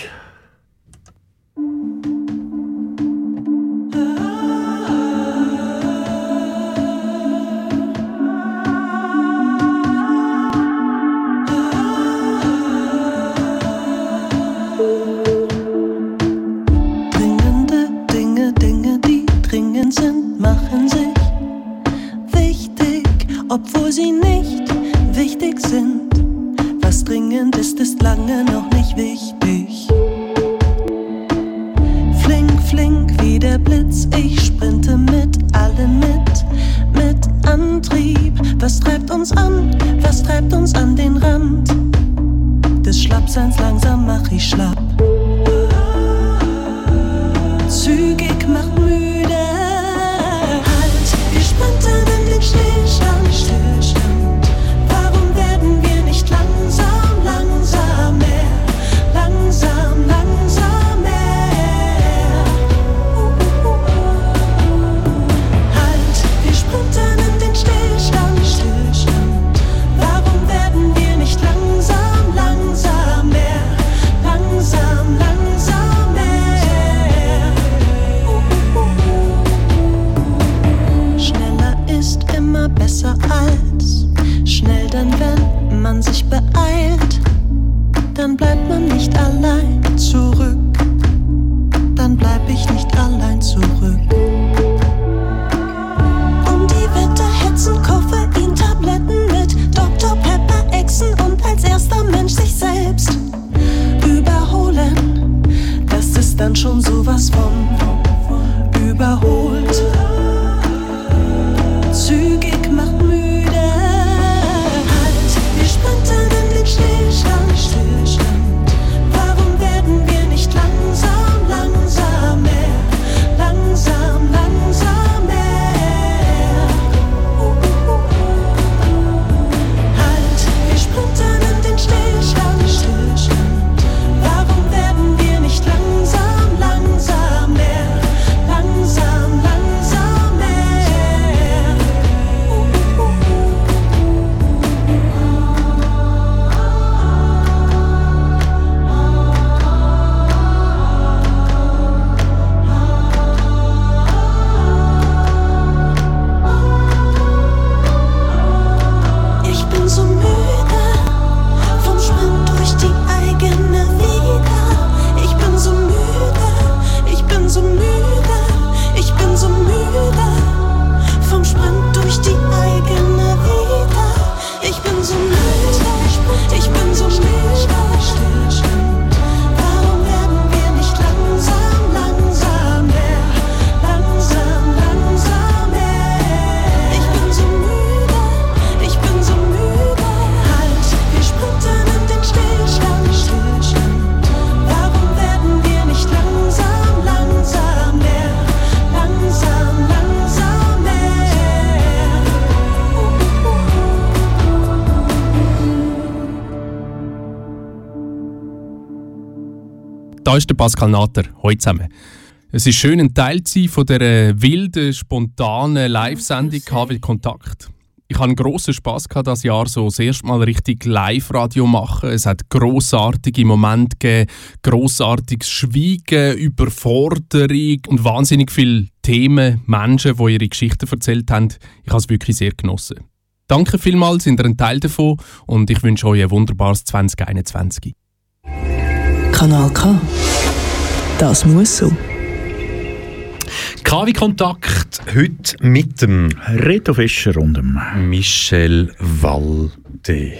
Pascal Natter. Heute zusammen. Es ist schön, ein Teil zu sein von dieser wilden, spontanen Live-Sendung KW Kontakt. Ich hatte grossen Spass gehabt, das Jahr so das erste Mal richtig Live-Radio machen. Es hat grossartige Momente gegeben, grossartiges Schweigen, Überforderung und wahnsinnig viele Themen, Menschen, die ihre Geschichten erzählt haben. Ich habe es wirklich sehr genossen. Danke vielmals, sind ihr ein Teil davon und ich wünsche euch ein wunderbares 2021. Kanal K. Das muss so. KW Kontakt heute mit dem Reto Fischer und dem Michel Walde.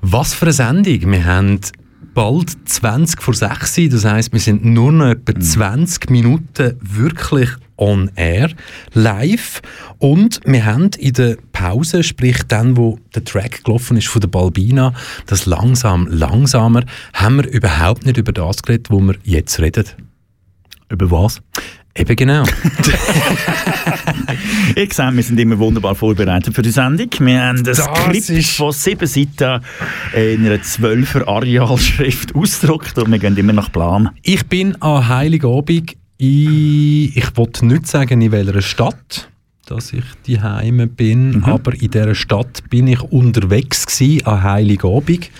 Was für eine Sendung. Wir haben bald 20 vor 6 Uhr, das heisst, wir sind nur noch etwa 20 Minuten wirklich on air, live. Und wir haben in der Pause, sprich dann, wo der Track gelaufen ist von der Balbina, das langsam, langsamer, haben wir überhaupt nicht über das geredet, wo wir jetzt reden. Über was? Eben genau. *laughs* Ich sehe, wir sind immer wunderbar vorbereitet für die Sendung. Wir haben ein Das Skript ist- von sieben Seiten in einer zwölfer Arealschrift *laughs* ausgedruckt und wir gehen immer nach Plan. Ich bin an Heiligabend in, ich wollte nicht sagen in welcher Stadt, dass ich die Heime bin, aber in dieser Stadt bin ich unterwegs gsi an Heiligabend.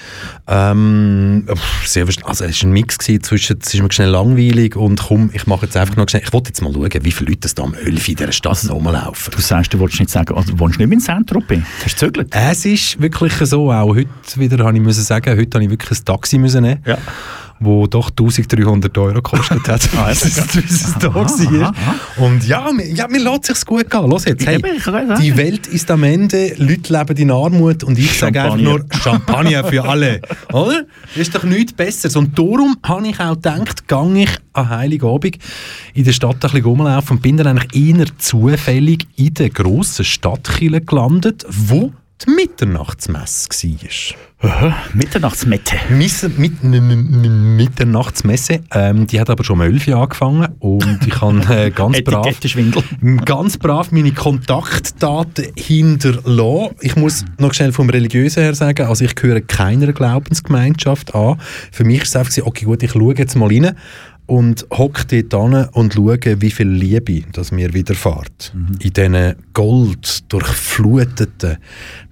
Ähm, sehr, also es war ein Mix gsi zwischen, es ist mir schnell langweilig und komm, ich mache jetzt einfach noch schnell, ich wollte jetzt mal schauen, wie viele Leute es da am 11 in dieser Stadt rumlaufen. Du sagst, du wolltest nicht sagen, also, wohnst nicht in Saint-Tropez. Hast du gezögert? Es ist wirklich so, auch heute wieder habe ich müssen sagen, heute habe ich wirklich ein Taxi müssen nehmen, Ja. Wo doch 1300 Euro gekostet hat, bis es bis es da Aha, Und ja, mir, ja, mir lässt sich's gut gehen. Los jetzt, hey, die Welt ist am Ende, Leute leben in Armut und ich sage einfach nur Champagner für alle. *laughs* Oder? Das ist doch nichts Besseres. Und darum habe ich auch gedacht, gehe ich an Heiligabend in der Stadt ein bisschen rumlaufen und bin dann eigentlich eher zufällig in der grossen Stadtkirche gelandet, wo die Mitternachtsmesse war. Aha, Mitternachtsmette. Mit, Mitternachtsmesse, ähm, die hat aber schon um 11 Uhr angefangen und ich habe äh, *laughs* ganz brav ganz brav meine Kontaktdaten hinterlassen. Ich muss noch schnell vom Religiösen her sagen, also ich gehöre keiner Glaubensgemeinschaft an. Für mich ist es einfach, so, okay gut, ich schaue jetzt mal rein und hocke dort an und schaue, wie viel Liebe das mir widerfährt. In diesen Gold durchfluteten,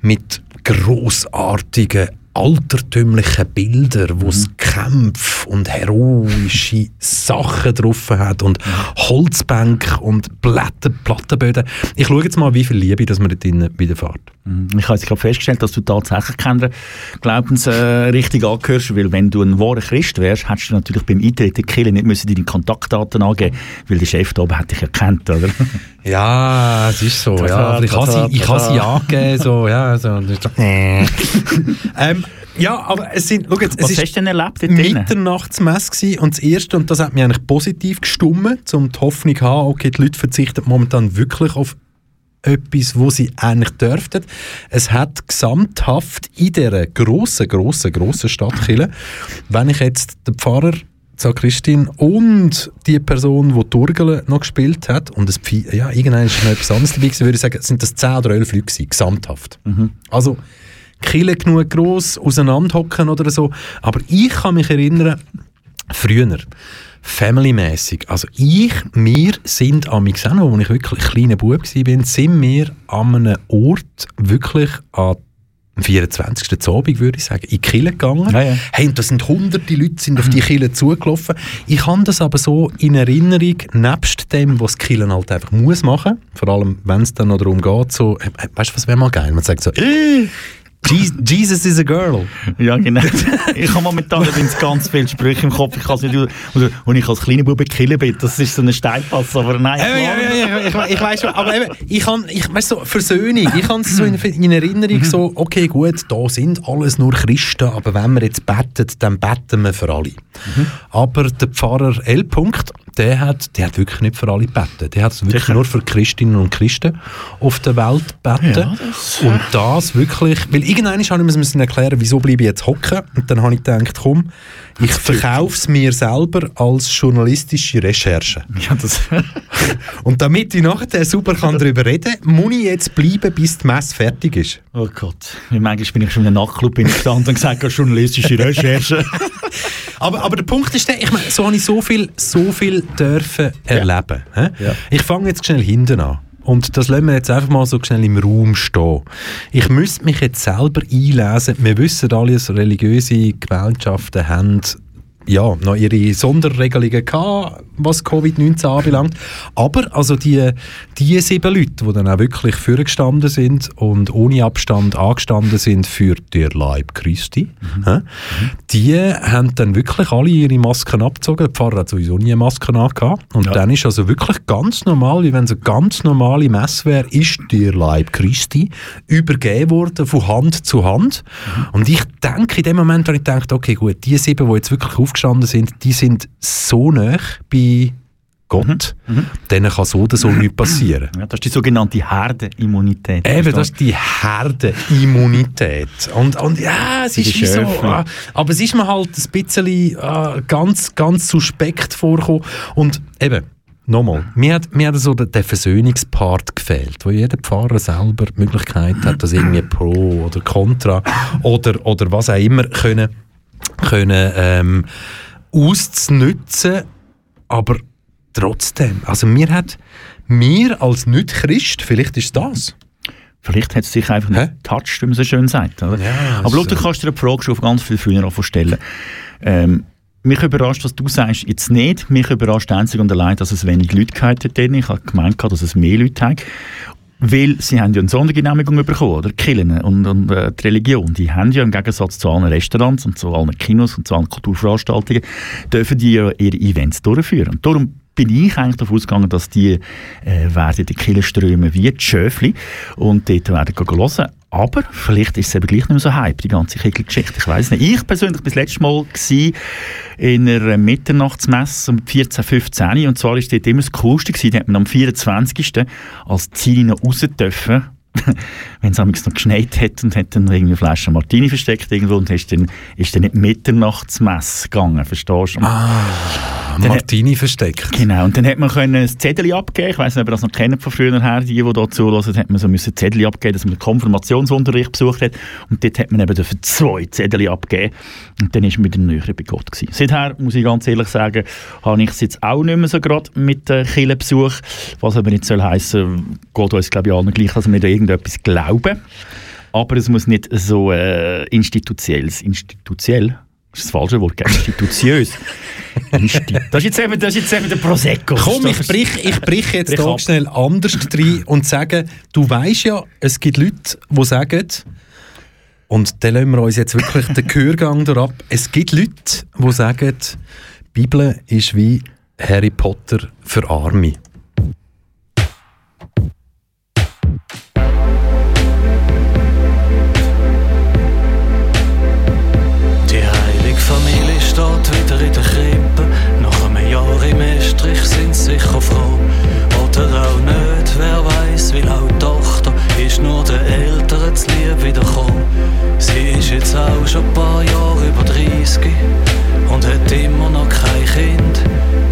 mit grossartigen altertümlichen Bilder, wo es Kämpfe und heroische Sachen drauf hat und Holzbänke und Blätter, Plattenböden. Ich schaue jetzt mal, wie viel Liebe das mir dort drinnen widerfährt. Mhm. Ich habe jetzt gerade festgestellt, dass du tatsächlich keiner Glaubensrichtung äh, angehörst, weil wenn du ein wahrer Christ wärst, hättest du natürlich beim Eintritt in die Kirche nicht müssen deine Kontaktdaten angeben weil der Chef da oben hat dich erkannt, oder? *laughs* Ja, es ist so. Ja. Ich habe sie, ich habe sie angegeben, so, ja, so. *laughs* ähm, ja, aber es sind, schau jetzt, Was es hast du denn erlebt dort gewesen und das erste, und das hat mich eigentlich positiv gestimmt, um die Hoffnung zu haben, okay, die Leute verzichten momentan wirklich auf etwas, wo sie eigentlich dürften. Es hat gesamthaft in dieser grossen, grossen, grossen Stadt Chile, wenn ich jetzt den Pfarrer St. Christine und die Person, die Turgele noch gespielt hat, und es, ja, irgendwann ist noch etwas anderes dabei gewesen, würde ich sagen, sind das 10 oder 11 Leute gewesen, gesamthaft. Also, Kille genug gross, auseinanderhocken oder so. Aber ich kann mich erinnern, früher, familymäßig. Also ich, wir sind am auch noch, als ich wirklich ein kleiner Bub war, sind wir an einem Ort wirklich an am 24. Abend, würde ich sagen, in die Kille gegangen. Ja, ja. Hey, und da sind hunderte Leute sind auf die Kille zugelaufen. Ich habe das aber so in Erinnerung, nebst dem, was die Kille halt einfach muss machen, vor allem, wenn es dann noch darum geht, so, äh, äh, weißt du, was wäre mal geil? Man sagt so, äh, Jesus is a girl. Ja, genau. ich habe momentan übrigens ganz viele Sprüche im Kopf. Ich kann es nicht, oder, und ich als kleiner Bube killen bin. Das ist so ein Steinpass, aber nein. Ja, ja, ja, ja, ich, ich weiß schon, aber eben, ich kann, ich weiss so, Versöhnung, ich habe es so in, in Erinnerung so, okay, gut, da sind alles nur Christen, aber wenn wir jetzt beten, dann beten wir für alle. Aber der Pfarrer L. Punkt, der hat, der hat wirklich nicht für alle gebeten. Der hat wirklich nur für Christinnen und Christen auf der Welt gebeten. und das wirklich, weil irgendwann habe ich mir müssen erklären, wieso bleibe ich jetzt hocken. Und dann habe ich gedacht, komm, ich verkaufe es mir selber als journalistische Recherche. *laughs* Ja, das *laughs* Und damit ich nachher super kann darüber reden kann, muss ich jetzt bleiben, bis die Messe fertig ist. Oh Gott. Manchmal bin ich schon in einem Nachtclub gestanden und gesagt, journalistische Recherche. *laughs* Aber, aber der Punkt ist der, ich meine, so habe ich so viel, so viel dürfen erleben. hä? Ja. Ich fange jetzt schnell hinten an. Und das lassen wir jetzt einfach mal so schnell im Raum stehen. Ich müsste mich jetzt selber einlesen. Wir wissen alle, dass religiöse Gemeinschaften haben ja, noch ihre Sonderregelungen gehabt, was Covid-19 anbelangt. Aber also die, die sieben Leute, die dann auch wirklich vorgestanden sind und ohne Abstand angestanden sind für der Leib Christi, hä? die haben dann wirklich alle ihre Masken abgezogen. Der Pfarrer hat sowieso nie Masken angehabt. Und Ja. dann ist also wirklich ganz normal, wie wenn es eine ganz normale Messe wäre, ist der Leib Christi übergeben worden von Hand zu Hand. Und ich denke, in dem Moment habe ich gedacht, okay, gut, die sieben, die jetzt wirklich aufgestanden sind, die sind so nah bei Gott, denen kann so oder so *clears throat* nichts passieren. Ja, das ist die sogenannte Herdenimmunität. Eben, das ist die Herdenimmunität. Und, und ja, es Die ist wie so, Schöfli. ah, aber es ist mir halt ein bisschen ah, ganz, ganz suspekt vorgekommen. Und eben, nochmal, mir hat, mir hat so der, der Versöhnungspart gefehlt, wo jeder Pfarrer selber die Möglichkeit hat, das irgendwie pro oder contra oder, oder was auch immer können, können ähm, auszunutzen, aber trotzdem, also mir hat mir als Nicht-Christ, vielleicht ist das, Vielleicht hat es sich einfach nicht getoucht, wie man so schön sagt. Oder? Ja, Aber schau, du kannst dir eine Frage schon auf ganz viele Fühler stellen. Ähm, mich überrascht, was du sagst, jetzt nicht. Mich überrascht einzig und allein, dass es wenig Leute gehabt hat. Ich habe gemeint, dass es mehr Leute hat. Weil sie haben ja eine Sondergenehmigung bekommen, oder? Kirchen und, und äh, die Religion, die haben ja im Gegensatz zu allen Restaurants und zu allen Kinos und zu allen Kulturveranstaltungen, dürfen die ja ihre Events durchführen. Und darum bin ich eigentlich davon ausgegangen, dass die äh, werden die Kirchen strömen wie die Schöfli und dort werden hören. Aber vielleicht ist es eben gleich nicht mehr so hype, die ganze Kirchengeschichte. Ich weiß nicht. Ich persönlich bin das letzte Mal in einer Mitternachtsmesse um 14, 15 und zwar ist dort immer das Coolste da hat man am 24. als Ziel noch raus dürfen *laughs* wenn es amigs noch geschneit hat und hat dann irgendwie eine Flasche Martini versteckt irgendwo und hast dann, ist dann nicht Mitternachtsmesse gegangen, verstehst du? Dann Martini versteckt. Genau, und dann hat man können ein Zettel abgeben, ich weiß nicht, ob ihr das noch kennt von früher her, die, die hier zulassen, hat man so müssen Zettel abgeben, dass man den Konfirmationsunterricht besucht hat und dort hat man eben dafür zwei Zettel abgeben und dann ist man wieder näher bei Gott gewesen. Seither, muss ich ganz ehrlich sagen, habe ich es jetzt auch nicht mehr so gerade mit äh, Kirchenbesuch, was aber nicht soll heissen, geht uns glaube ich allen gleich, dass wir da irgendetwas glauben. aber es muss nicht so äh, institutionell, institutionell, das ist das falsche Wort, institutiös. Insti das, ist jetzt eben, das ist jetzt eben der Prosecco. Komm, ich brich, ich brich jetzt Brich hier ab. schnell anders rein und sage, du weißt ja, es gibt Leute, die sagen, und dann lassen wir uns jetzt wirklich den Gehörgang da ab, es gibt Leute, die sagen, die Bibel ist wie Harry Potter für Arme. Sicher froh. Oder auch nicht, wer weiß, weil auch die Tochter ist nur der Eltern zu lieb wiederkommen. Sie ist jetzt auch schon ein paar Jahre über 30 und hat immer noch kein Kind.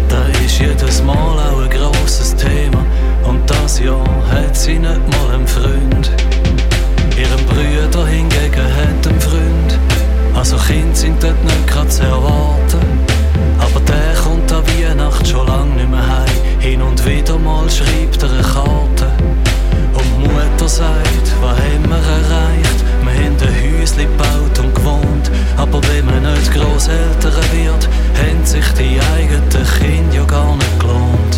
Da ist jedes Mal auch ein grosses Thema. Und das Jahr hat sie nicht mal einen Freund. Ihren Brüder hingegen hat einen Freund. Also Kinder sind dort nicht gerade zu erwarten. Wieder mal schreibt er eine Karte. Und die Mutter sagt, was haben wir erreicht? Wir haben ein Häuschen gebaut und gewohnt. Aber wenn man nicht Grosseltern wird, haben sich die eigenen Kinder ja gar nicht gelohnt.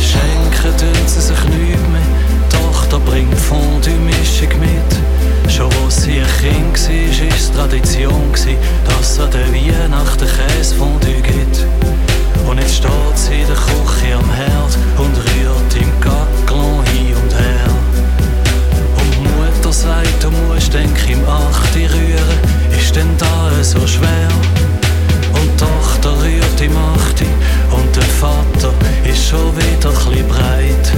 Schenken tun sie sich nicht mehr. Tochter bringt Fondue-Mischung mit. Schon wo sie ein Kind war, war es Tradition, dass es an der Weihnachten Käsefondue gibt. Und jetzt steht sie in der so schwer? Und die Tochter rührt im Achte und der Vater ist schon wieder bisschen breit.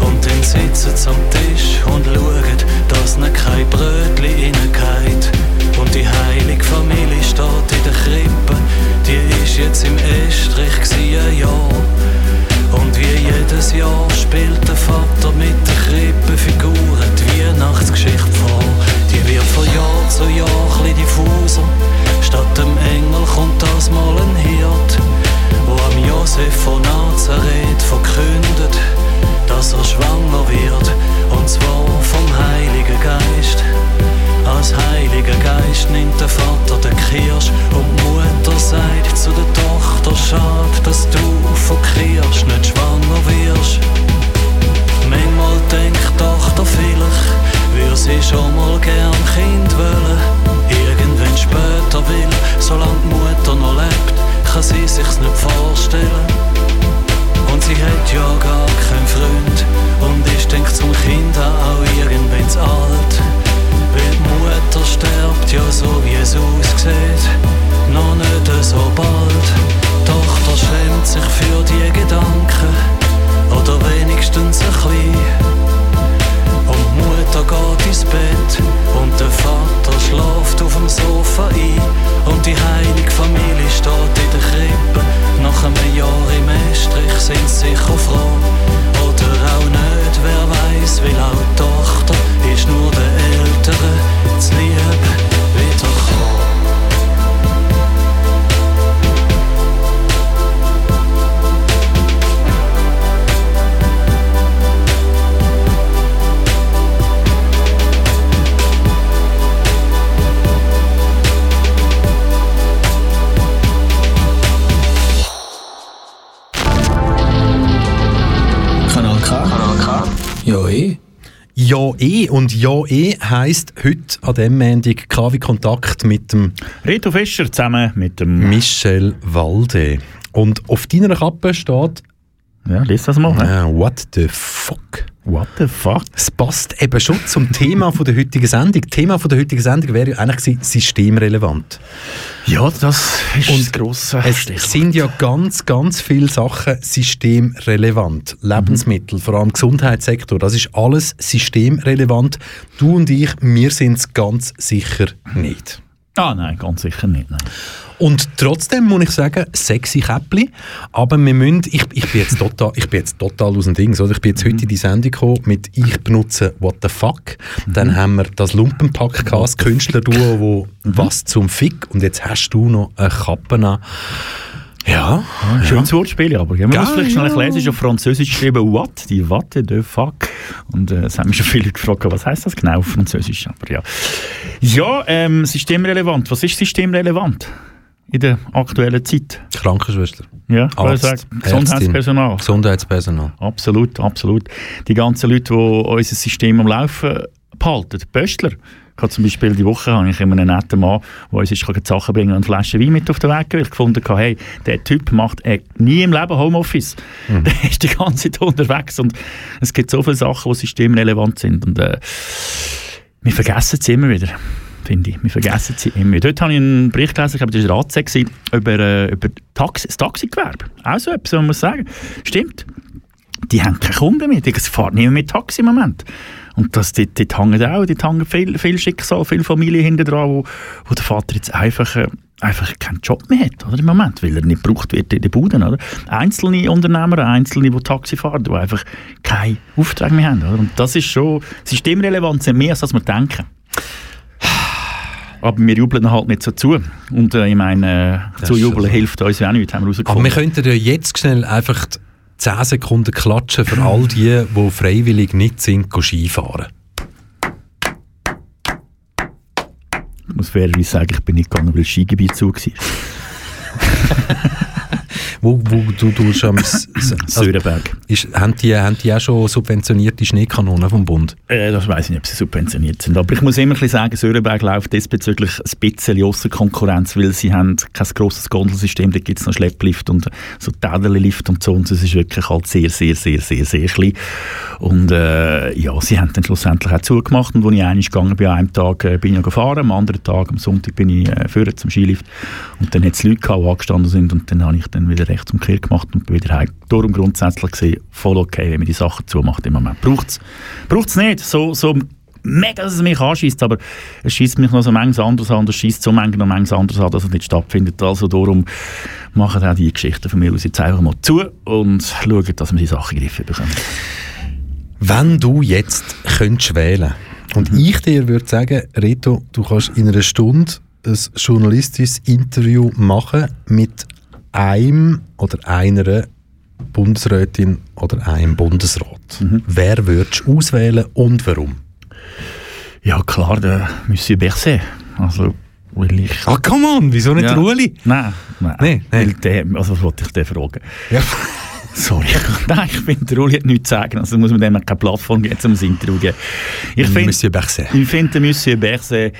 Und dann sitzen sie am Tisch und schauen, dass ihnen kein Brötchen reingeht. Und die heilige Familie steht in der Krippe, die ist jetzt im Estrich gsi ein und ja eh heisst heute an dem Montag KW Kontakt mit dem Reto Fischer zusammen mit dem Michel Walde. Und auf deiner Kappe steht Ja, lies das mal. äh, What the fuck? What the fuck? Es passt eben schon zum Thema von der heutigen Sendung. Thema von der heutigen Sendung wäre ja eigentlich systemrelevant. Ja, das ist Und das grosse Es Stichwort. sind ja ganz, ganz viele Sachen systemrelevant. Lebensmittel, vor allem Gesundheitssektor, das ist alles systemrelevant. Du und ich, wir sind es ganz sicher nicht. Ah, nein, ganz sicher nicht. Nein. Und trotzdem muss ich sagen, sexy Käppli. Aber wir müssen, ich, ich, bin jetzt total, ich bin jetzt total aus dem Ding. Oder? Ich bin jetzt heute in die Sendung gekommen mit «Ich benutze What the fuck». Dann haben wir das Lumpenpack gehabt, das Künstlerduo, wo «Was zum Fick» und jetzt hast du noch eine Kappe an. Ja. Schönes Wortspiel, aber man muss vielleicht schnell ja. erklären, es ist auf Französisch geschrieben, what, die Watte, de fuck. Und äh, es haben mich schon viele gefragt, was heißt das genau auf Französisch, aber ja. Ja, ähm, systemrelevant. Was ist systemrelevant in der aktuellen Zeit? Krankenschwester. Ja, Arzt, sagen. Gesundheitspersonal. Gesundheitspersonal. Absolut, absolut. Die ganzen Leute, die unser System am Laufen behalten. Pöstler. Ich habe zum Beispiel die Woche habe ich immer einen netten Mann, der uns ist, die Sachen bringen und eine Flasche Wein mit auf den Weg gegeben. Ich gefunden, habe, hey, der Typ macht äh, nie im Leben Homeoffice. *laughs* Der ist die ganze Zeit unterwegs und es gibt so viele Sachen, die systemrelevant sind. Und äh, wir vergessen sie immer wieder. Finde ich. Wir vergessen sie immer wieder. Dort habe ich einen Bericht gelesen, ich glaube, das war gewesen, über, äh, über Taxi, das Taxigewerbe. Auch so etwas, was man muss sagen. Stimmt. Die haben keine Kunden mehr. Die fahren nicht mehr mit Taxi im Moment. Und das, dort, dort hängen auch dort hängen viel, viel Schicksal, viele Familien hinten dran, wo, wo der Vater jetzt einfach, äh, einfach keinen Job mehr hat oder, im Moment, weil er nicht gebraucht wird in den Buden. Oder? Einzelne Unternehmer, Einzelne, die Taxi fahren, die einfach keine Aufträge mehr haben. Oder? Und das ist schon systemrelevant, sind mehr, als wir denken. Aber wir jubeln halt nicht so zu. Und äh, ich meine, äh, zu jubeln so. hilft uns ja auch nicht, haben wir Aber wir könnten ja jetzt schnell einfach 10 Sekunden klatschen für all die, die freiwillig nicht sind, Skifahren. Ich muss fairerweise sagen, ich bin nicht gegangen, weil das Skigebiet zu war. *laughs* Wo, wo du tust am S- *coughs* Sörenberg. Ist, haben, die, haben die auch schon subventionierte Schneekanonen vom Bund? Äh, das weiß ich nicht, ob sie subventioniert sind. Aber ich muss immer ein bisschen sagen, Sörenberg läuft diesbezüglich ein bisschen ausser Konkurrenz, weil sie haben kein grosses Gondelsystem, da gibt es noch Schlepplift und so Täderlift und so. Und es ist wirklich halt sehr, sehr, sehr, sehr, sehr klein. Und äh, ja, sie haben dann schlussendlich auch zugemacht. Und als ich einmal gegangen bin, an einem Tag äh, bin ich gefahren, am anderen Tag, am Sonntag, bin ich äh, vorher zum Skilift. Und dann hat es Leute gehabt, die angestanden sind und dann habe ich dann wieder rechts um Kirche gemacht und bin wieder heim. Darum grundsätzlich gesehen, voll okay, wenn man die Sachen zumacht im Moment. Braucht es nicht. So, so mega, dass es mich anschießt, aber es schießt mich noch so manches anderes an, es schießt so manches noch manches anderes an, dass es nicht stattfindet. Also darum machen auch die Geschichten von mir aus jetzt einfach mal zu und schauen, dass wir die Sachen in den Griff bekommen. Wenn du jetzt könntest wählen und ich dir würde sagen, Reto, du kannst in einer Stunde ein journalistisches Interview machen mit einem oder einer Bundesrätin oder einem Bundesrat. Wer würdest du auswählen und warum? Ja klar, der Monsieur Berset. Also, weil ich... Ah, come on, wieso nicht Ja. der Uli? Nein, nein. Nee, nee. Weil der, also was wollte ich den fragen? Ja. *laughs* Sorry, nein, ich finde, der Uli hat nichts zu sagen. Also muss man dem keine Plattform geben, um ein Interview zu geben. Ich finde, Monsieur Berset. ich finde, Monsieur Berset,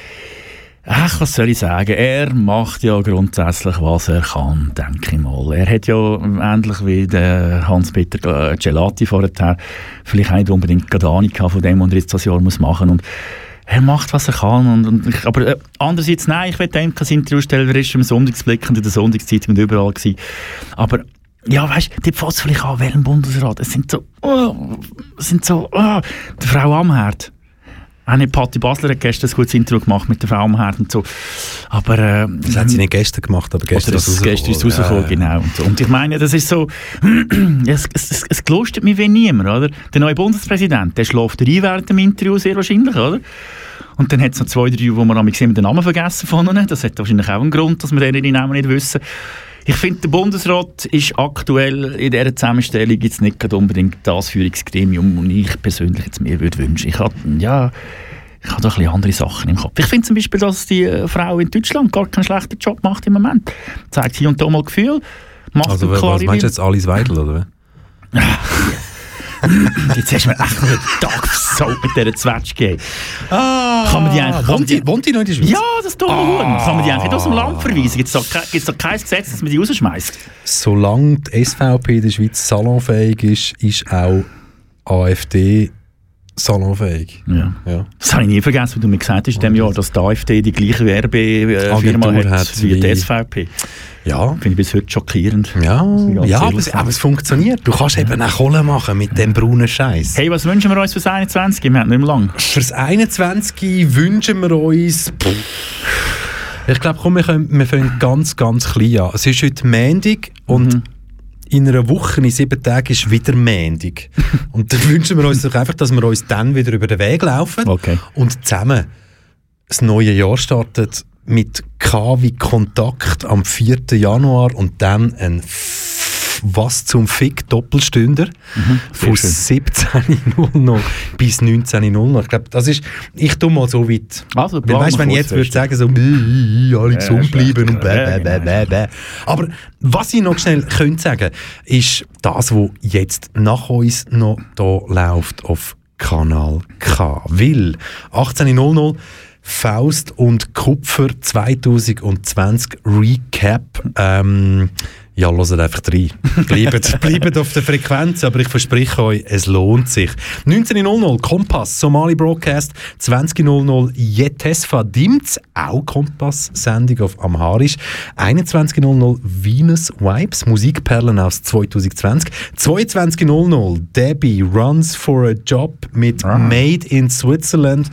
ach, was soll ich sagen? Er macht ja grundsätzlich, was er kann, denke ich mal. Er hat ja ähnlich wie der Hans-Peter Gelati vorher vielleicht nicht unbedingt gerade Ahnung von dem, was er jetzt das Jahr muss machen muss. Er macht, was er kann. Und, und ich, aber äh, andererseits, nein, ich will dem kein Interview stellen. Er ist im Sonntagsblick und in der Sonntagszeitung und überall gewesen. Aber ja, weißt du, die fällt es vielleicht an, welchen Bundesrat. Es sind so, oh, es sind so, oh, die Frau Amherd. Auch nicht Patti Basler hat gestern ein gutes Interview gemacht mit der Frau Amherd und so. Aber, äh, Das hat sie nicht gestern gemacht, aber gestern ist gestern ist rausgekommen. rausgekommen, genau. Und, so. und ich meine, das ist so, *clears throat* es, es, es, es gelostet mich wie niemand, oder? Der neue Bundespräsident, der schläft rein während dem Interview sehr wahrscheinlich, oder? Und dann hat es noch zwei, drei, wo am gesehen den Namen vergessen von ihnen. Das hat wahrscheinlich auch einen Grund, dass wir die Namen nicht wissen. Ich finde, der Bundesrat ist aktuell in dieser Zusammenstellung jetzt nicht unbedingt das Führungsgremium, das ich persönlich jetzt mir würde wünschen. Ich habe, ja, ich habe da ein bisschen andere Sachen im Kopf. Ich finde zum Beispiel, dass die äh, Frau in Deutschland gar keinen schlechten Job macht im Moment. Zeigt hier und da mal Gefühl. Macht Also, was meinst du jetzt, Alice Weidel, oder? *laughs* Jetzt hast du mir echt einen Tag versaut mit dieser Zwetschge. Ah, Kann man die eigentlich- wohnt, die- die, wohnt die noch in der Schweiz? Ja, das dumme Huhn. Kann man die eigentlich nicht aus dem Land verweisen? Gibt es gibt's da kein Gesetz, dass man die rausschmeißt? Solange die SVP in der Schweiz salonfähig ist, ist auch AfD salonfähig. Ja. Ja. Das habe ich nie vergessen, wie du mir gesagt hast in diesem Jahr, dass die AfD die gleiche Werbefirma hat, hat wie die SVP. Ja. Finde ich bis heute schockierend. Ja, ja aber, es, aber es funktioniert. Du kannst eben auch Kohle machen mit dem braunen Scheiß. Hey, was wünschen wir uns fürs 21? Wir haben nicht mehr lang. Fürs 21 wünschen wir uns. Pff, ich glaube, komm, wir, können, wir fangen ganz, ganz klein an. Es ist heute Montag und in einer Woche, in sieben Tagen, ist wieder Montag. *laughs* und dann wünschen wir uns doch einfach, dass wir uns dann wieder über den Weg laufen Okay. und zusammen das neue Jahr startet mit K wie Kontakt am 4. Januar und dann ein Was zum Fick Doppelstünder von 17.00 bis 19.00. Ich glaube, das ist, ich tue mal so weit. Also, Weil, weißt, wenn ich jetzt würde sagen, so, «Äh, alle gesund bleiben und bäh, bäh, bäh, genau. bäh, bäh. Aber was ich noch schnell könnte sagen, ist das, was jetzt nach uns noch da läuft auf Kanal K. Weil 18.00 Faust und Kupfer 2020 Recap. Ähm, ja, hört einfach rein. *laughs* Bleibt, bleibt auf der Frequenz, aber ich verspreche euch, es lohnt sich. 19.00 Kompass, Somali Broadcast. 20.00 Jetesfa Dimts, auch Kompass-Sendung auf Amharisch. 21.00 Venus Vibes, Musikperlen aus 2020. 22.00 Debbie Runs for a Job mit Made in Switzerland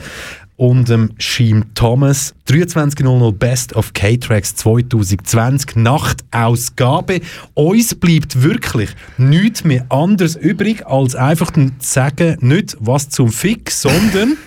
und dem Sheem Thomas. 23.00 Best of K-Tracks 2020 Nachtausgabe. Uns bleibt wirklich nichts mehr anderes übrig, als einfach zu sagen, nicht was zum Fick, sondern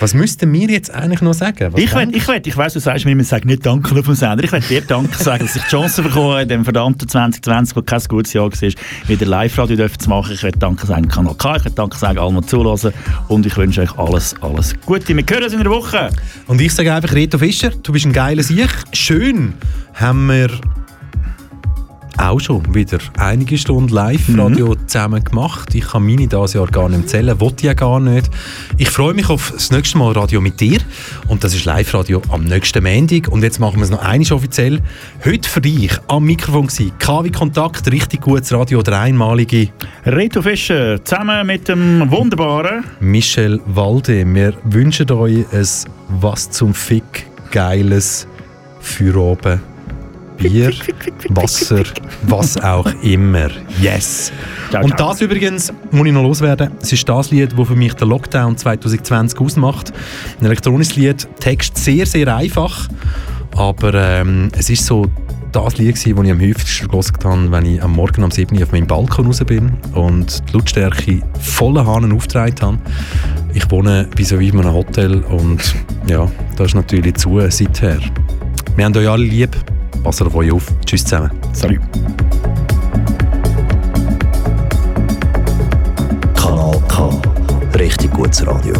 was müssten wir jetzt eigentlich noch sagen? Was Ich, will, ich, will, ich weiss, du sagst mir immer, sag nicht Danke auf dem Sender. Ich will dir Danke sagen, dass ich die Chance bekommen habe, in dem verdammten 2020, wo kein gutes Jahr war, wieder Live-Radio zu machen. Ich will Danke sagen Kanal K, ich will Danke sagen allen, die zuhören. Und ich wünsche euch alles, alles Gute. Wir hören uns in der Woche. Und ich sage einfach, Reto Fischer, du bist ein geiler Sieg. Schön haben wir auch schon wieder einige Stunden Live-Radio zusammen gemacht. Ich kann meine dieses Jahr gar nicht zählen, wollte ich ja gar nicht. Ich freue mich auf das nächste Mal Radio mit dir und das ist Live-Radio am nächsten Montag. Und jetzt machen wir es noch einmal offiziell. Heute für dich am Mikrofon gewesen, KW Kontakt, richtig gutes Radio, der einmalige Reto Fischer, zusammen mit dem wunderbaren Michel Walde. Wir wünschen euch ein was zum Fick geiles für oben. Bier, Wasser, was auch immer. Yes! Und das übrigens, muss ich noch loswerden, es ist das Lied, das für mich den Lockdown 2020 ausmacht. Ein elektronisches Lied, Text sehr, sehr einfach, aber ähm, es ist so das Lied, gewesen, das ich am häufigsten gelesen habe, wenn ich am Morgen um 7 Uhr auf meinem Balkon raus bin und die Lautstärke voller Hahnen aufgetragen habe. Ich wohne vis-à-vis einem Hotel und ja, das ist natürlich zu seither. Wir haben euch alle lieb. Passt auf euch auf. Tschüss zusammen. Salut. Kanal K. Richtig gutes Radio.